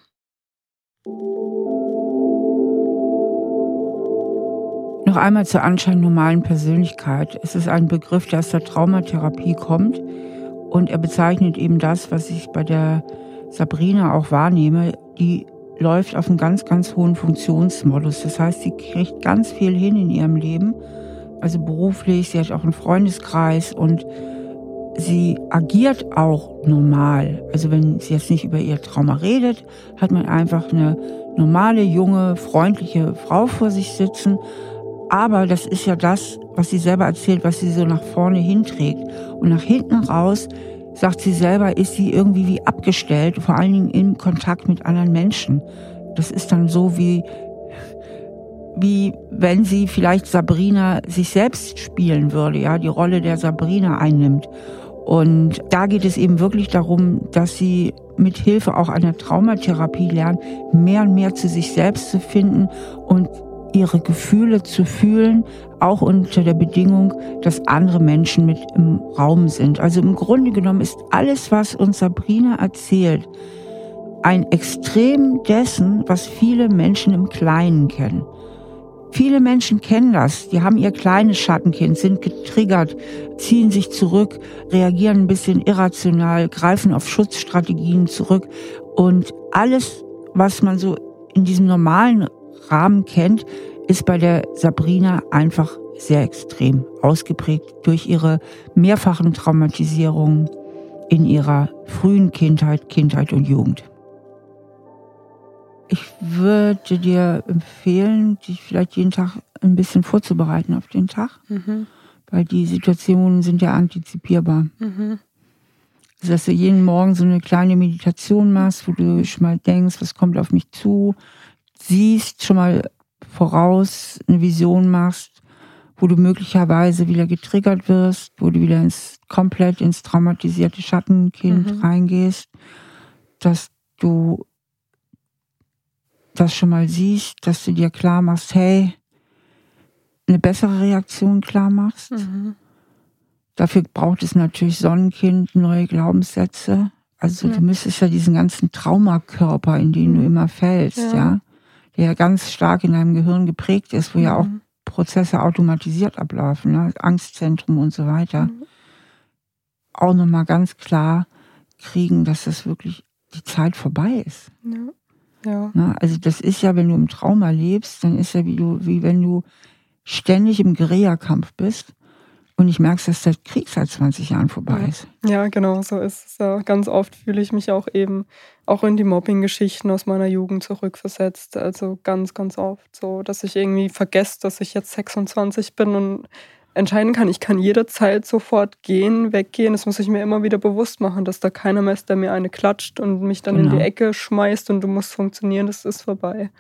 Noch einmal zur anscheinend normalen Persönlichkeit. Es ist ein Begriff, der aus der Traumatherapie kommt und er bezeichnet eben das, was ich bei der Sabrina auch wahrnehme. Die läuft auf einem ganz, ganz hohen Funktionsmodus. Das heißt, sie kriegt ganz viel hin in ihrem Leben, also beruflich, sie hat auch einen Freundeskreis und sie agiert auch normal. Also wenn sie jetzt nicht über ihr Trauma redet, hat man einfach eine normale, junge, freundliche Frau vor sich sitzen. Aber das ist ja das, was sie selber erzählt, was sie so nach vorne hinträgt. Und nach hinten raus, sagt sie selber, ist sie irgendwie wie abgestellt, vor allen Dingen im Kontakt mit anderen Menschen. Das ist dann so wie, wie wenn sie vielleicht Sabrina sich selbst spielen würde, ja, die Rolle der Sabrina einnimmt. Und da geht es eben wirklich darum, dass sie mit Hilfe auch einer Traumatherapie lernen, mehr und mehr zu sich selbst zu finden und ihre Gefühle zu fühlen, auch unter der Bedingung, dass andere Menschen mit im Raum sind. Also im Grunde genommen ist alles, was uns Sabrina erzählt, ein Extrem dessen, was viele Menschen im Kleinen kennen. Viele Menschen kennen das. Die haben ihr kleines Schattenkind, sind getriggert, ziehen sich zurück, reagieren ein bisschen irrational, greifen auf Schutzstrategien zurück. Und alles, was man so in diesem normalen Rahmen kennt, ist bei der Sabrina einfach sehr extrem ausgeprägt durch ihre mehrfachen Traumatisierungen in ihrer frühen Kindheit, Kindheit und Jugend. Ich würde dir empfehlen, dich vielleicht jeden Tag ein bisschen vorzubereiten auf den Tag, mhm. weil die Situationen sind ja antizipierbar. Mhm. Also, dass du jeden Morgen so eine kleine Meditation machst, wo du schon mal denkst, was kommt auf mich zu, siehst, schon mal voraus eine Vision machst, wo du möglicherweise wieder getriggert wirst, wo du wieder ins komplett ins traumatisierte Schattenkind mhm. reingehst, dass du das schon mal siehst, dass du dir klar machst, hey, eine bessere Reaktion klar machst. Mhm. Dafür braucht es natürlich Sonnenkind, neue Glaubenssätze. Also ja. du müsstest ja diesen ganzen Traumakörper, in den du mhm. immer fällst, ja. ja, der ja ganz stark in deinem Gehirn geprägt ist, wo mhm. ja auch mhm. Prozesse automatisiert ablaufen, ne? Angstzentrum und so weiter. Mhm. Auch nochmal ganz klar kriegen, dass das wirklich die Zeit vorbei ist. Ja. Ja. Na, also das ist ja, wenn du im Trauma lebst, dann ist ja wie du, wie wenn du ständig im Guerillakampf bist und ich merkst, dass der Krieg seit 20 Jahren vorbei ist. Ja, genau, so ist es ja. Ganz oft fühle ich mich auch eben auch in die Mobbing-Geschichten aus meiner Jugend zurückversetzt. Also ganz, ganz oft so, dass ich irgendwie vergesse, dass ich jetzt 26 bin und entscheiden kann. Ich kann jederzeit sofort gehen, weggehen. Das muss ich mir immer wieder bewusst machen, dass da keiner mehr ist, der mir eine klatscht und mich dann genau. in die genau. Ecke schmeißt und du musst funktionieren, das ist vorbei.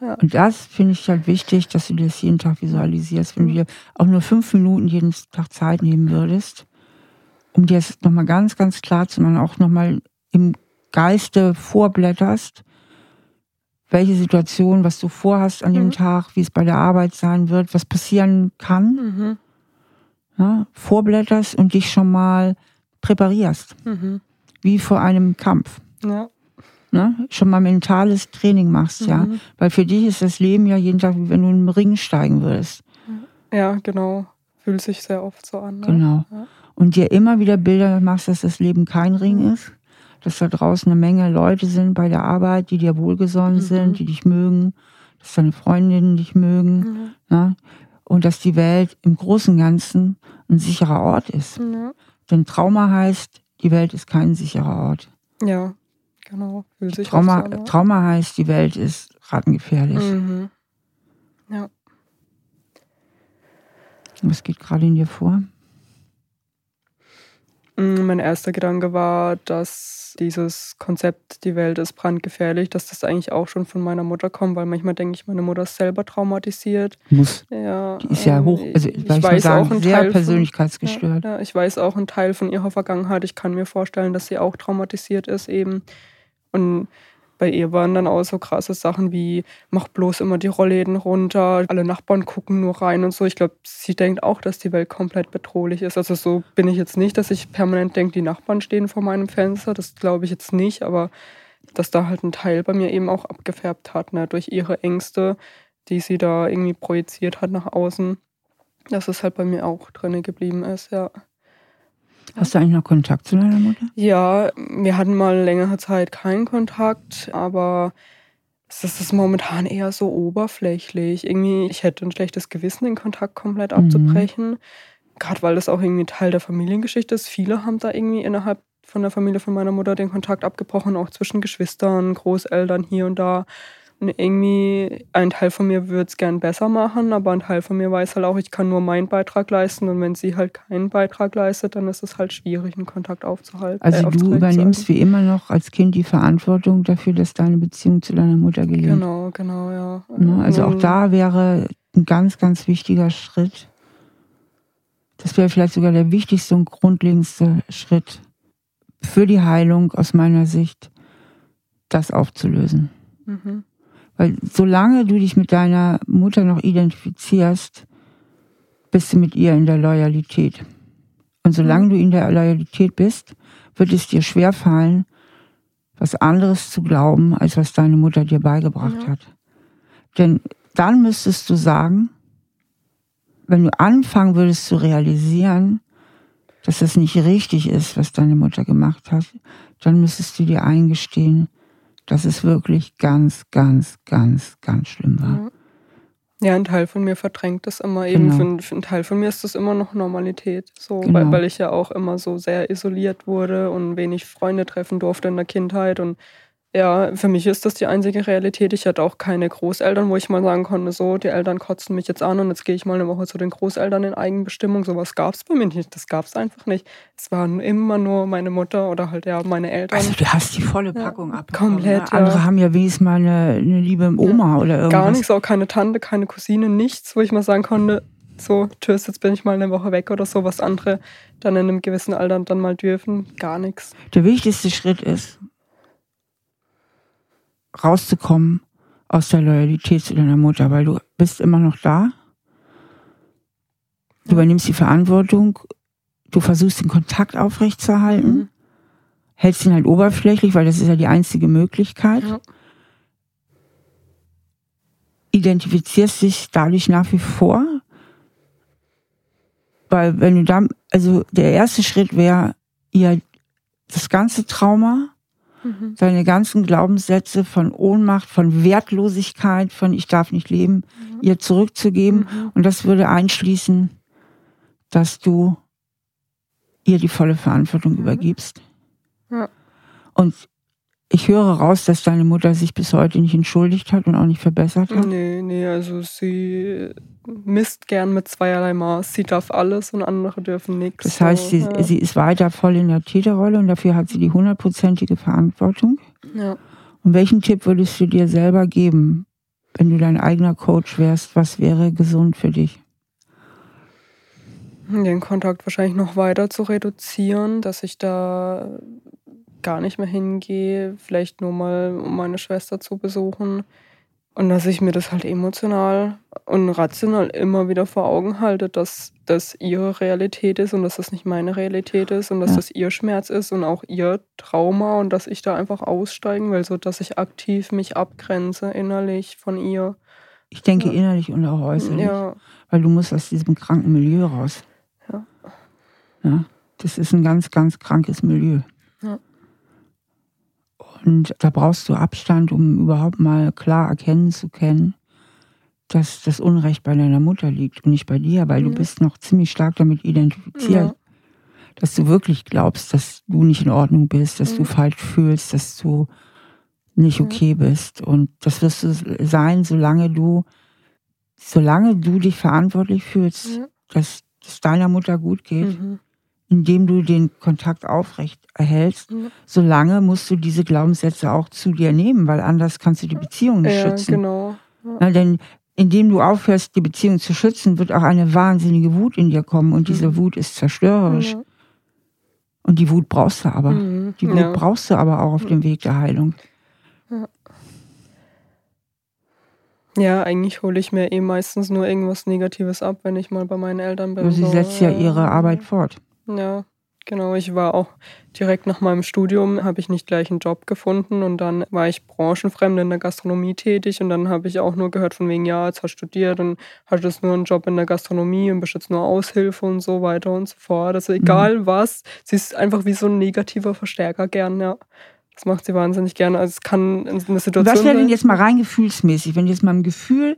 Ja. Und das finde ich halt wichtig, dass du das jeden Tag visualisierst. Wenn du dir auch nur fünf Minuten jeden Tag Zeit nehmen würdest, um dir das nochmal ganz, ganz klar zu machen, auch nochmal im Geiste vorblätterst, welche Situation, was du vorhast an dem mhm. Tag, wie es bei der Arbeit sein wird, was passieren kann, mhm. ja, vorblätterst und dich schon mal präparierst. Mhm. Wie vor einem Kampf. Ja. Ne? Schon mal mentales Training machst, ja. Mhm. Weil für dich ist das Leben ja jeden Tag, wie wenn du in den Ring steigen würdest. Ja, genau. Fühlt sich sehr oft so an. Ne? Genau. Ja. Und dir immer wieder Bilder machst, dass das Leben kein Ring mhm. ist dass da draußen eine Menge Leute sind bei der Arbeit, die dir wohlgesonnen mhm. sind, die dich mögen, dass deine Freundinnen dich mögen. Mhm. Ne? Und dass die Welt im Großen und Ganzen ein sicherer Ort ist. Mhm. Denn Trauma heißt, die Welt ist kein sicherer Ort. Ja, genau. Trauma, so Trauma heißt, die Welt ist rattengefährlich. Mhm. Ja. Was geht gerade in dir vor? Mm, mein erster Gedanke war, dass dieses Konzept, die Welt ist brandgefährlich, dass das eigentlich auch schon von meiner Mutter kommt, weil manchmal denke ich, meine Mutter ist selber traumatisiert. Muss. Ja, die ist ja ähm, hoch, also ich, ich weiß sagen, auch sehr Teil persönlichkeitsgestört. Von, ja, ich weiß auch einen Teil von ihrer Vergangenheit. Ich kann mir vorstellen, dass sie auch traumatisiert ist eben. Und bei ihr waren dann auch so krasse Sachen wie, mach bloß immer die Rollläden runter, alle Nachbarn gucken nur rein und so. Ich glaube, sie denkt auch, dass die Welt komplett bedrohlich ist. Also so bin ich jetzt nicht, dass ich permanent denke, die Nachbarn stehen vor meinem Fenster. Das glaube ich jetzt nicht, aber dass da halt ein Teil bei mir eben auch abgefärbt hat, ne, durch ihre Ängste, die sie da irgendwie projiziert hat nach außen, dass es halt bei mir auch drin geblieben ist, ja. Hast du eigentlich noch Kontakt zu deiner Mutter? Ja, wir hatten mal längere Zeit keinen Kontakt, aber es ist momentan eher so oberflächlich. Irgendwie, ich hätte ein schlechtes Gewissen, den Kontakt komplett abzubrechen. Mhm. Gerade weil das auch irgendwie Teil der Familiengeschichte ist. Viele haben da irgendwie innerhalb von der Familie von meiner Mutter den Kontakt abgebrochen, auch zwischen Geschwistern, Großeltern hier und da. Und irgendwie, ein Teil von mir würde es gern besser machen, aber ein Teil von mir weiß halt auch, ich kann nur meinen Beitrag leisten. Und wenn sie halt keinen Beitrag leistet, dann ist es halt schwierig, einen Kontakt aufzuhalten. Also äh, du übernimmst wie immer noch als Kind die Verantwortung dafür, dass deine Beziehung zu deiner Mutter gelingt. Genau, genau, ja. Ne, also auch da wäre ein ganz, ganz wichtiger Schritt, das wäre vielleicht sogar der wichtigste und grundlegendste Schritt für die Heilung aus meiner Sicht, das aufzulösen. Mhm. Weil solange du dich mit deiner Mutter noch identifizierst, bist du mit ihr in der Loyalität. Und solange du in der Loyalität bist, wird es dir schwerfallen, was anderes zu glauben, als was deine Mutter dir beigebracht ja. hat. Denn dann müsstest du sagen, wenn du anfangen würdest zu realisieren, dass das nicht richtig ist, was deine Mutter gemacht hat, dann müsstest du dir eingestehen, dass es wirklich ganz, ganz, ganz, ganz schlimm war. Ja, ein Teil von mir verdrängt das immer eben. Genau. Für, für einen Teil von mir ist das immer noch Normalität. So, genau. weil, weil ich ja auch immer so sehr isoliert wurde und wenig Freunde treffen durfte in der Kindheit und ja, für mich ist das die einzige Realität. Ich hatte auch keine Großeltern, wo ich mal sagen konnte, so, die Eltern kotzen mich jetzt an und jetzt gehe ich mal eine Woche zu den Großeltern in Eigenbestimmung. Sowas gab es bei mir nicht. Das gab es einfach nicht. Es waren immer nur meine Mutter oder halt ja meine Eltern. Also du hast die volle Packung ja, abbekommen. Komplett, ne? Andere haben ja wenigstens mal eine, eine liebe Oma ja, oder irgendwas. Gar nichts, auch keine Tante, keine Cousine, nichts, wo ich mal sagen konnte, so, tschüss, jetzt bin ich mal eine Woche weg oder so, was andere dann in einem gewissen Alter dann mal dürfen. Gar nichts. Der wichtigste Schritt ist, rauszukommen aus der Loyalität zu deiner Mutter, weil du bist immer noch da. Du übernimmst die Verantwortung, du versuchst den Kontakt aufrechtzuerhalten, mhm. hältst ihn halt oberflächlich, weil das ist ja die einzige Möglichkeit. Ja. Identifizierst dich dadurch nach wie vor, weil wenn du dann, also der erste Schritt wäre, ihr das ganze Trauma Mhm. Seine ganzen Glaubenssätze von Ohnmacht, von Wertlosigkeit, von ich darf nicht leben, mhm. ihr zurückzugeben. Mhm. Und das würde einschließen, dass du ihr die volle Verantwortung mhm. übergibst. Ja. Und ich höre raus, dass deine Mutter sich bis heute nicht entschuldigt hat und auch nicht verbessert hat. Nee, nee, also sie misst gern mit zweierlei Maß. Sie darf alles und andere dürfen nichts. Das heißt, sie, ja. sie ist weiter voll in der Täterrolle und dafür hat sie die hundertprozentige Verantwortung. Ja. Und welchen Tipp würdest du dir selber geben, wenn du dein eigener Coach wärst? Was wäre gesund für dich? Den Kontakt wahrscheinlich noch weiter zu reduzieren, dass ich da gar nicht mehr hingehe, vielleicht nur mal, um meine Schwester zu besuchen. Und dass ich mir das halt emotional und rational immer wieder vor Augen halte, dass das ihre Realität ist und dass das nicht meine Realität ist und dass ja. das ihr Schmerz ist und auch ihr Trauma und dass ich da einfach aussteigen will, so dass ich aktiv mich abgrenze innerlich von ihr. Ich denke ja. innerlich und auch äußerlich, ja. weil du musst aus diesem kranken Milieu raus. Ja. ja. Das ist ein ganz, ganz krankes Milieu. Ja. Und da brauchst du Abstand, um überhaupt mal klar erkennen zu können, dass das Unrecht bei deiner Mutter liegt und nicht bei dir, weil mhm. du bist noch ziemlich stark damit identifiziert. Ja. Dass du wirklich glaubst, dass du nicht in Ordnung bist, dass mhm. du falsch fühlst, dass du nicht okay bist. Und das wirst du sein, solange du, solange du dich verantwortlich fühlst, mhm. dass es deiner Mutter gut geht. Mhm indem du den Kontakt aufrecht erhältst, mhm. solange musst du diese Glaubenssätze auch zu dir nehmen, weil anders kannst du die Beziehung nicht ja, schützen. Genau. Ja. Na, denn indem du aufhörst, die Beziehung zu schützen, wird auch eine wahnsinnige Wut in dir kommen und diese mhm. Wut ist zerstörerisch. Mhm. Und die Wut brauchst du aber. Mhm. Die Wut ja. brauchst du aber auch auf dem Weg der Heilung. Ja, eigentlich hole ich mir eh meistens nur irgendwas Negatives ab, wenn ich mal bei meinen Eltern bin. Aber sie setzt ja ihre Arbeit fort. Ja, genau. Ich war auch direkt nach meinem Studium, habe ich nicht gleich einen Job gefunden und dann war ich branchenfremd in der Gastronomie tätig und dann habe ich auch nur gehört von wegen, ja, jetzt hast du studiert und hattest nur einen Job in der Gastronomie und bist jetzt nur Aushilfe und so weiter und so fort. Also egal mhm. was, sie ist einfach wie so ein negativer Verstärker gern, ja. Das macht sie wahnsinnig gerne. Also es kann in einer Situation. Was wäre denn jetzt mal rein gefühlsmäßig, wenn du jetzt mal ein Gefühl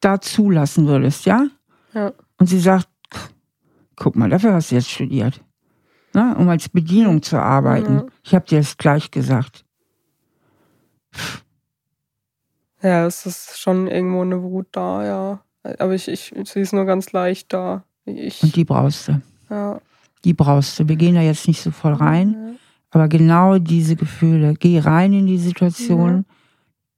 da zulassen würdest, ja? Ja. Und sie sagt, guck mal, dafür hast du jetzt studiert. Ne? Um als Bedienung zu arbeiten. Mhm. Ich habe dir das gleich gesagt. Ja, es ist schon irgendwo eine Wut da, ja. Aber ich, ich sie ist nur ganz leicht da. Ich, Und die brauchst du. Ja. Die brauchst du. Wir gehen da jetzt nicht so voll rein. Mhm. Aber genau diese Gefühle. Geh rein in die Situation, mhm.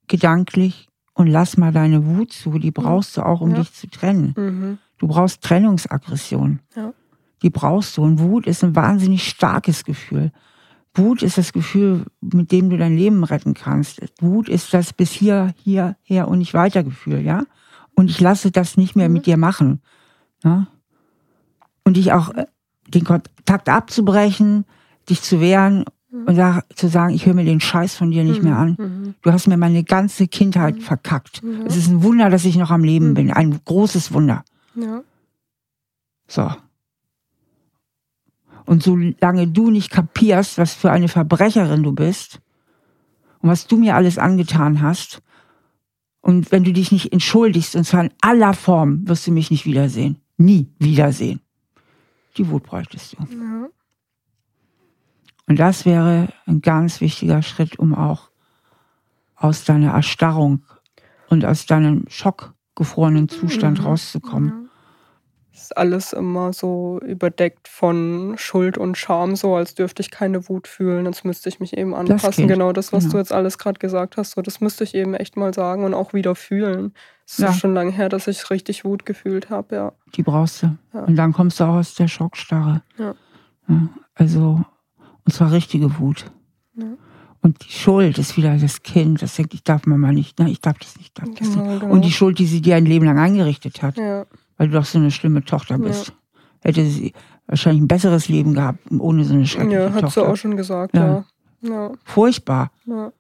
gedanklich, und lass mal deine Wut zu. Die brauchst du auch, um ja. dich zu trennen. Mhm. Du brauchst Trennungsaggression. Ja. Die brauchst du. Und Wut ist ein wahnsinnig starkes Gefühl. Wut ist das Gefühl, mit dem du dein Leben retten kannst. Wut ist das bis hier, hier, her und nicht weiter Gefühl, ja? Und ich lasse das nicht mehr mhm. mit dir machen. Ja? Und dich auch äh, den Kontakt abzubrechen, dich zu wehren mhm. und sag, zu sagen, ich höre mir den Scheiß von dir nicht mhm. mehr an. Mhm. Du hast mir meine ganze Kindheit mhm. verkackt. Es ist ein Wunder, dass ich noch am Leben mhm. bin. Ein großes Wunder. Ja. So. Und solange du nicht kapierst, was für eine Verbrecherin du bist und was du mir alles angetan hast, und wenn du dich nicht entschuldigst, und zwar in aller Form, wirst du mich nicht wiedersehen. Nie wiedersehen. Die Wut bräuchtest du. Ja. Und das wäre ein ganz wichtiger Schritt, um auch aus deiner Erstarrung und aus deinem schockgefrorenen Zustand mhm. rauszukommen ist alles immer so überdeckt von Schuld und Scham, so als dürfte ich keine Wut fühlen. Jetzt müsste ich mich eben anpassen. Das genau das, was genau. du jetzt alles gerade gesagt hast, so das müsste ich eben echt mal sagen und auch wieder fühlen. Es ja. ist schon lange her, dass ich richtig Wut gefühlt habe, ja. Die brauchst du. Ja. Und dann kommst du auch aus der Schockstarre. Ja. Also, und zwar richtige Wut. Und die Schuld ist wieder das Kind, das denkt, ich darf Mama nicht, ne, ich darf das nicht, darf das genau, nicht. Genau. Und die Schuld, die sie dir ein Leben lang eingerichtet hat. Ja weil du doch so eine schlimme Tochter bist. Ja. Hätte sie wahrscheinlich ein besseres Leben gehabt, ohne so eine schreckliche Tochter. Ja, hat Tochter. sie auch schon gesagt, ja. ja. Furchtbar. Ja.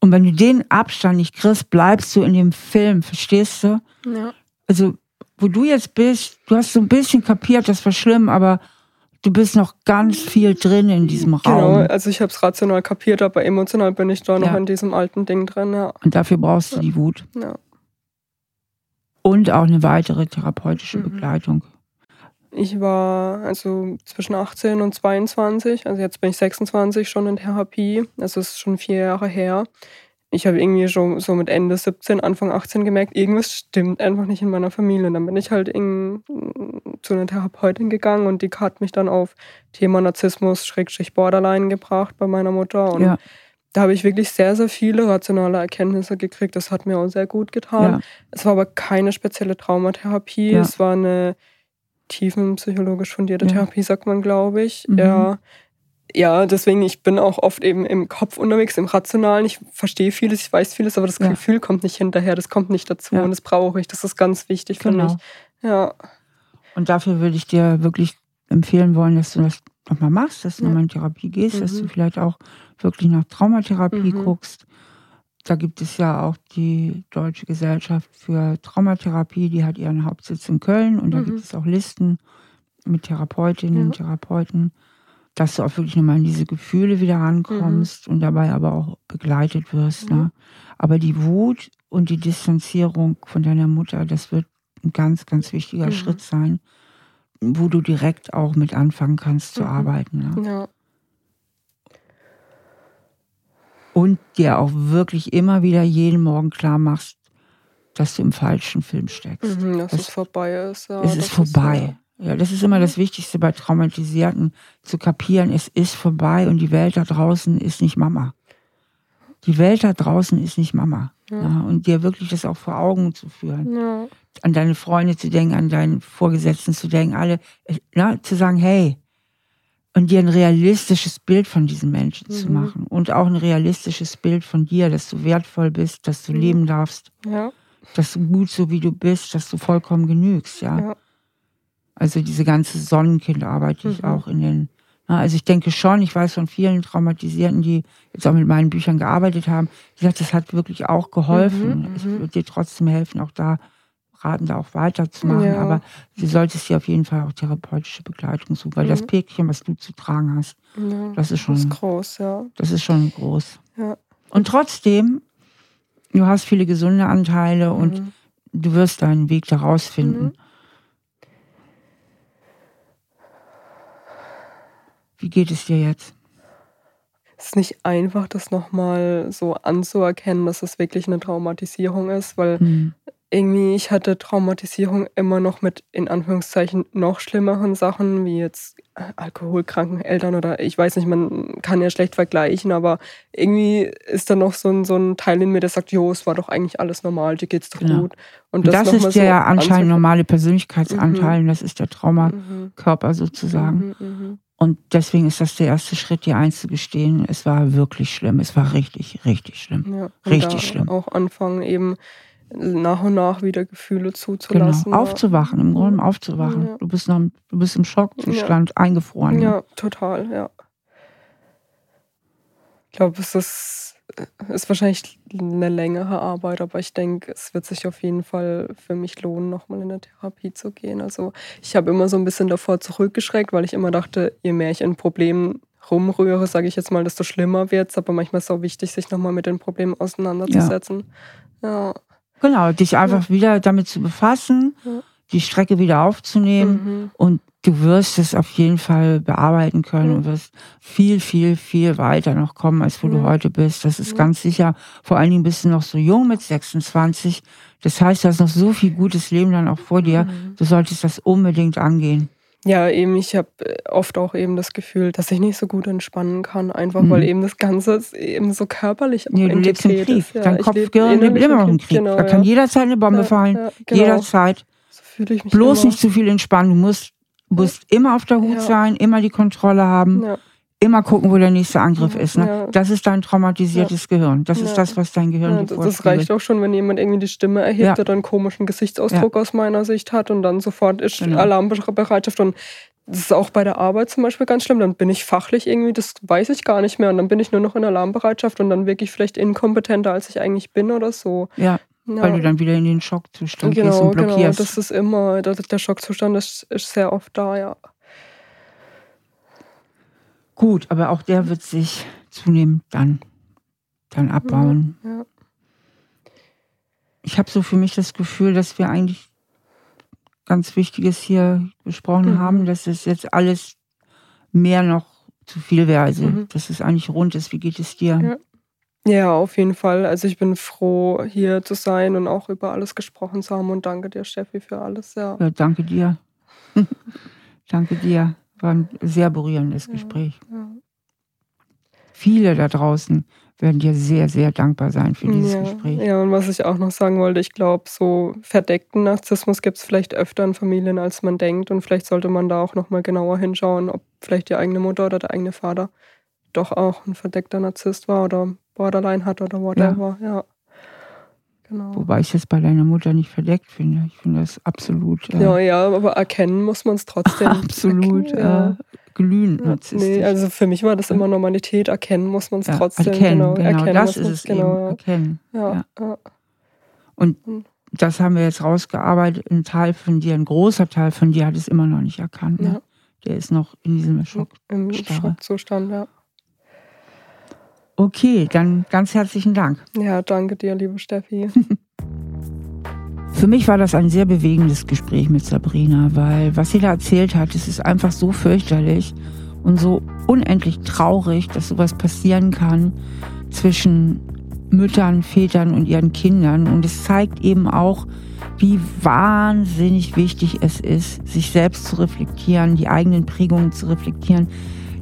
Und wenn du den Abstand nicht kriegst, bleibst du in dem Film, verstehst du? Ja. Also, wo du jetzt bist, du hast so ein bisschen kapiert, das war schlimm, aber du bist noch ganz viel drin in diesem genau, Raum. Genau, also ich habe es rational kapiert, aber emotional bin ich da noch in diesem alten Ding drin, ja. Und dafür brauchst du die Wut. Ja und auch eine weitere therapeutische mhm. Begleitung. Ich war also zwischen 18 und 22, also jetzt bin ich 26 schon in Therapie. Das ist schon vier Jahre her. Ich habe irgendwie schon so mit Ende 17, Anfang 18 gemerkt, irgendwas stimmt einfach nicht in meiner Familie. Und dann bin ich halt in, zu einer Therapeutin gegangen und die hat mich dann auf Thema Narzissmus, Schrägstrich Borderline gebracht bei meiner Mutter. Und ja da habe ich wirklich sehr, sehr viele rationale Erkenntnisse gekriegt. Das hat mir auch sehr gut getan. Ja. Es war aber keine spezielle Traumatherapie. Ja. Es war eine tiefenpsychologisch fundierte ja. Therapie, sagt man, glaube ich. Mhm. Ja. Ja, deswegen, ich bin auch oft eben im Kopf unterwegs, im Rationalen. Ich verstehe vieles, ich weiß vieles, aber das Gefühl kommt nicht hinterher, das kommt nicht dazu und das brauche ich. Das ist ganz wichtig für genau. mich. Ja. Und dafür würde ich dir wirklich empfehlen wollen, dass du das nochmal machst, dass du nochmal in Therapie gehst, mhm. dass du mhm. vielleicht auch wirklich nach Traumatherapie mhm. guckst. Da gibt es ja auch die Deutsche Gesellschaft für Traumatherapie, die hat ihren Hauptsitz in Köln und da mhm. gibt es auch Listen mit Therapeutinnen ja. und Therapeuten, dass du auch wirklich nochmal in diese Gefühle wieder rankommst mhm. und dabei aber auch begleitet wirst. Ne? Aber die Wut und die Distanzierung von deiner Mutter, das wird ein ganz, ganz wichtiger mhm. Schritt sein, wo du direkt auch mit anfangen kannst zu mhm. arbeiten. Ne? Ja. Und dir auch wirklich immer wieder jeden Morgen klar machst, dass du im falschen Film steckst. Mhm, dass das, es vorbei ist. Ja, es ist vorbei. Ist, ja. ja, das ist immer das Wichtigste bei Traumatisierten, zu kapieren, es ist vorbei und die Welt da draußen ist nicht Mama. Die Welt da draußen ist nicht Mama. Ja. ja und dir wirklich das auch vor Augen zu führen. An deine Freunde zu denken, an deinen Vorgesetzten zu denken, alle, na, zu sagen, hey, und dir ein realistisches Bild von diesen Menschen mhm. zu machen und auch ein realistisches Bild von dir, dass du wertvoll bist, dass du mhm. leben darfst, ja. dass du gut so wie du bist, dass du vollkommen genügst, ja. ja. Also diese ganze Sonnenkindarbeit, die mhm. ich auch in den, na, also ich denke schon, ich weiß von vielen Traumatisierten, die jetzt auch mit meinen Büchern gearbeitet haben, die sagt, das hat wirklich auch geholfen. Mhm, es mhm. wird dir trotzdem helfen, auch da raten, da auch weiterzumachen. Ja. Aber du solltest dir auf jeden Fall auch therapeutische Begleitung suchen, weil mhm. das Päckchen, was du zu tragen hast, ja. das ist schon das ist groß, ja. Das ist schon groß. Ja. Und trotzdem, du hast viele gesunde Anteile mhm. und du wirst deinen Weg daraus finden. Mhm. Wie geht es dir jetzt? Es ist nicht einfach, das nochmal so anzuerkennen, dass es wirklich eine Traumatisierung ist, weil mhm irgendwie, ich hatte Traumatisierung immer noch mit in Anführungszeichen noch schlimmeren Sachen, wie jetzt äh, alkoholkranken Eltern oder ich weiß nicht, man kann ja schlecht vergleichen, aber irgendwie ist da noch so ein, so ein Teil in mir, der sagt, jo, es war doch eigentlich alles normal, dir geht's doch genau. gut. Und das, das ist der so anscheinend normale Persönlichkeitsanteil, mhm. das ist der Traumakörper mhm. sozusagen. Mhm, mhm, und deswegen ist das der erste Schritt, dir einzugestehen, es war wirklich schlimm, es war richtig, richtig schlimm. Ja, richtig schlimm. Auch anfangen eben nach und nach wieder Gefühle zuzulassen. Genau, aufzuwachen, im Grunde aufzuwachen. Ja. Du, bist noch, du bist im Schockzustand ja. eingefroren. Ja, total, ja. Ich glaube, es ist, ist wahrscheinlich eine längere Arbeit, aber ich denke, es wird sich auf jeden Fall für mich lohnen, nochmal in eine Therapie zu gehen. Also ich habe immer so ein bisschen davor zurückgeschreckt, weil ich immer dachte, je mehr ich in Problemen rumrühre, sage ich jetzt mal, desto schlimmer wird es. Aber manchmal ist es auch wichtig, sich nochmal mit den Problemen auseinanderzusetzen. Ja. ja. Genau, dich einfach ja. wieder damit zu befassen, ja. die Strecke wieder aufzunehmen mhm. und du wirst es auf jeden Fall bearbeiten können mhm. und wirst viel, viel, viel weiter noch kommen, als wo mhm. du heute bist. Das ist ganz sicher. Vor allen Dingen bist du noch so jung mit 26. Das heißt, du hast noch so viel gutes Leben dann auch vor dir. Mhm. Du solltest das unbedingt angehen. Ja, eben, ich habe äh, oft auch eben das Gefühl, dass ich nicht so gut entspannen kann, einfach mhm. weil eben das Ganze eben so körperlich ja, du lebst im Krieg. Ist. Ja, Dein Kopf gehört immer noch im Krieg. Genau, da kann ja. jederzeit eine Bombe ja, fallen, ja, genau. jederzeit. So fühle ich mich Bloß immer. nicht zu viel entspannen. Du musst, musst immer auf der Hut sein, immer die Kontrolle haben. Ja immer gucken, wo der nächste Angriff ist. Ne? Ja. Das ist dein traumatisiertes ja. Gehirn. Das ja. ist das, was dein Gehirn ja, Das reicht auch schon, wenn jemand irgendwie die Stimme erhebt oder einen komischen Gesichtsausdruck aus meiner Sicht hat und dann sofort ist genau. Alarmbereitschaft. Und das ist auch bei der Arbeit zum Beispiel ganz schlimm. Dann bin ich fachlich irgendwie, das weiß ich gar nicht mehr. Und dann bin ich nur noch in Alarmbereitschaft und dann wirklich vielleicht inkompetenter, als ich eigentlich bin oder so. Ja. Ja. Weil du dann wieder in den Schockzustand genau, gehst und blockierst. Genau, das ist immer, der Schockzustand ist, ist sehr oft da, ja. Gut, aber auch der wird sich zunehmend dann, dann abbauen. Ja, ja. Ich habe so für mich das Gefühl, dass wir eigentlich ganz Wichtiges hier besprochen mhm. haben, dass es jetzt alles mehr noch zu viel wäre. Also, mhm. dass es eigentlich rund ist. Wie geht es dir? Ja. ja. auf jeden Fall. Also ich bin froh, hier zu sein und auch über alles gesprochen zu haben. Und danke dir, Steffi, für alles. Ja, ja danke dir. [LAUGHS] danke dir. War ein sehr berührendes Gespräch. Ja. Viele da draußen werden dir sehr, sehr dankbar sein für dieses ja, Gespräch. Ja, und was ich auch noch sagen wollte, ich glaube, so verdeckten Narzissmus gibt es vielleicht öfter in Familien, als man denkt. Und vielleicht sollte man da auch nochmal genauer hinschauen, ob vielleicht die eigene Mutter oder der eigene Vater doch auch ein verdeckter Narzisst war oder Borderline hat oder whatever. Ja. ja. Genau. Wobei ich es bei deiner Mutter nicht verdeckt finde. Ich finde das absolut. Äh, ja, ja, aber erkennen muss man es trotzdem. [LAUGHS] absolut äh, glühend narzisstisch. Nee, also für mich war das immer Normalität. Erkennen muss man es ja, trotzdem. Erkennen, genau. genau erkennen das ist es genau, eben. Erkennen. Ja, ja. Und hm. das haben wir jetzt rausgearbeitet. Ein Teil von dir, ein großer Teil von dir hat es immer noch nicht erkannt. Ne? Der ist noch in diesem Schock. Im Schockzustand, ja. Okay, dann ganz herzlichen Dank. Ja, danke dir, liebe Steffi. [LAUGHS] Für mich war das ein sehr bewegendes Gespräch mit Sabrina, weil was sie da erzählt hat, es ist einfach so fürchterlich und so unendlich traurig, dass sowas passieren kann zwischen Müttern, Vätern und ihren Kindern. Und es zeigt eben auch, wie wahnsinnig wichtig es ist, sich selbst zu reflektieren, die eigenen Prägungen zu reflektieren,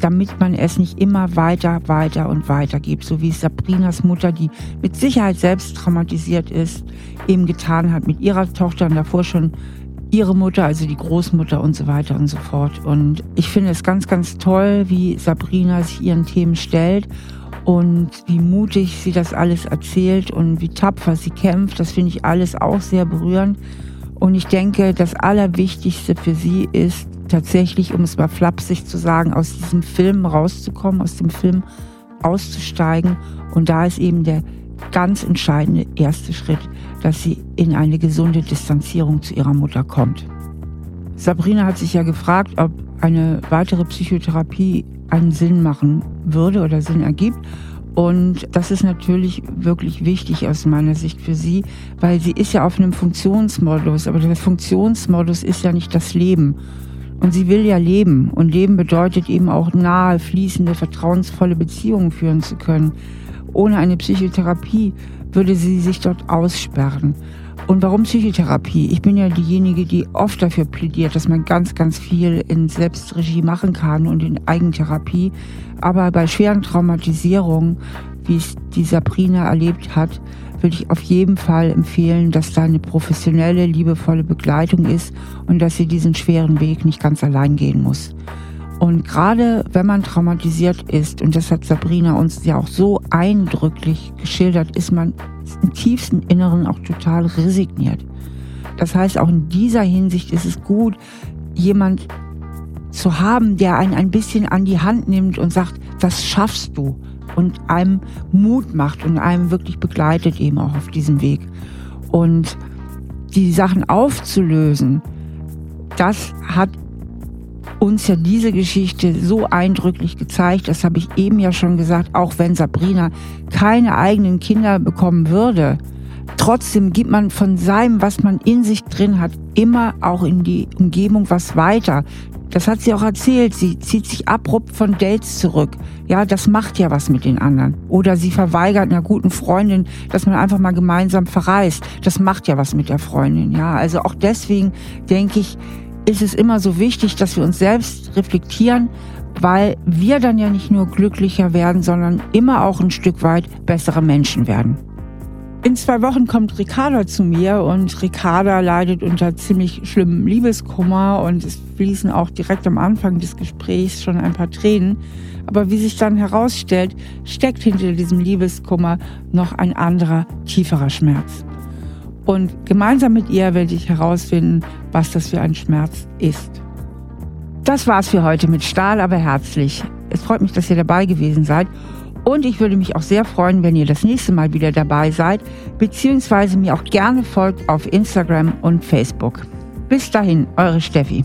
damit man es nicht immer weiter, weiter und weiter gibt. So wie Sabrinas Mutter, die mit Sicherheit selbst traumatisiert ist, eben getan hat mit ihrer Tochter und davor schon ihre Mutter, also die Großmutter und so weiter und so fort. Und ich finde es ganz, ganz toll, wie Sabrina sich ihren Themen stellt und wie mutig sie das alles erzählt und wie tapfer sie kämpft. Das finde ich alles auch sehr berührend. Und ich denke, das Allerwichtigste für sie ist, tatsächlich, um es mal flapsig zu sagen, aus diesem Film rauszukommen, aus dem Film auszusteigen. Und da ist eben der ganz entscheidende erste Schritt, dass sie in eine gesunde Distanzierung zu ihrer Mutter kommt. Sabrina hat sich ja gefragt, ob eine weitere Psychotherapie einen Sinn machen würde oder Sinn ergibt. Und das ist natürlich wirklich wichtig aus meiner Sicht für sie, weil sie ist ja auf einem Funktionsmodus, aber der Funktionsmodus ist ja nicht das Leben. Und sie will ja leben. Und Leben bedeutet eben auch nahe, fließende, vertrauensvolle Beziehungen führen zu können. Ohne eine Psychotherapie würde sie sich dort aussperren. Und warum Psychotherapie? Ich bin ja diejenige, die oft dafür plädiert, dass man ganz, ganz viel in Selbstregie machen kann und in Eigentherapie. Aber bei schweren Traumatisierungen, wie es die Sabrina erlebt hat, würde ich auf jeden Fall empfehlen, dass da eine professionelle, liebevolle Begleitung ist und dass sie diesen schweren Weg nicht ganz allein gehen muss. Und gerade wenn man traumatisiert ist, und das hat Sabrina uns ja auch so eindrücklich geschildert, ist man im tiefsten Inneren auch total resigniert. Das heißt, auch in dieser Hinsicht ist es gut, jemand zu haben, der einen ein bisschen an die Hand nimmt und sagt, das schaffst du und einem Mut macht und einem wirklich begleitet eben auch auf diesem Weg. Und die Sachen aufzulösen, das hat uns ja diese Geschichte so eindrücklich gezeigt, das habe ich eben ja schon gesagt, auch wenn Sabrina keine eigenen Kinder bekommen würde, trotzdem gibt man von seinem, was man in sich drin hat, immer auch in die Umgebung was weiter. Das hat sie auch erzählt. Sie zieht sich abrupt von Dates zurück. Ja, das macht ja was mit den anderen. Oder sie verweigert einer guten Freundin, dass man einfach mal gemeinsam verreist. Das macht ja was mit der Freundin. Ja, also auch deswegen denke ich, ist es immer so wichtig, dass wir uns selbst reflektieren, weil wir dann ja nicht nur glücklicher werden, sondern immer auch ein Stück weit bessere Menschen werden. In zwei Wochen kommt Ricarda zu mir und Ricarda leidet unter ziemlich schlimmem Liebeskummer und es fließen auch direkt am Anfang des Gesprächs schon ein paar Tränen. Aber wie sich dann herausstellt, steckt hinter diesem Liebeskummer noch ein anderer, tieferer Schmerz. Und gemeinsam mit ihr werde ich herausfinden, was das für ein Schmerz ist. Das war's für heute mit Stahl, aber herzlich. Es freut mich, dass ihr dabei gewesen seid. Und ich würde mich auch sehr freuen, wenn ihr das nächste Mal wieder dabei seid, beziehungsweise mir auch gerne folgt auf Instagram und Facebook. Bis dahin, eure Steffi.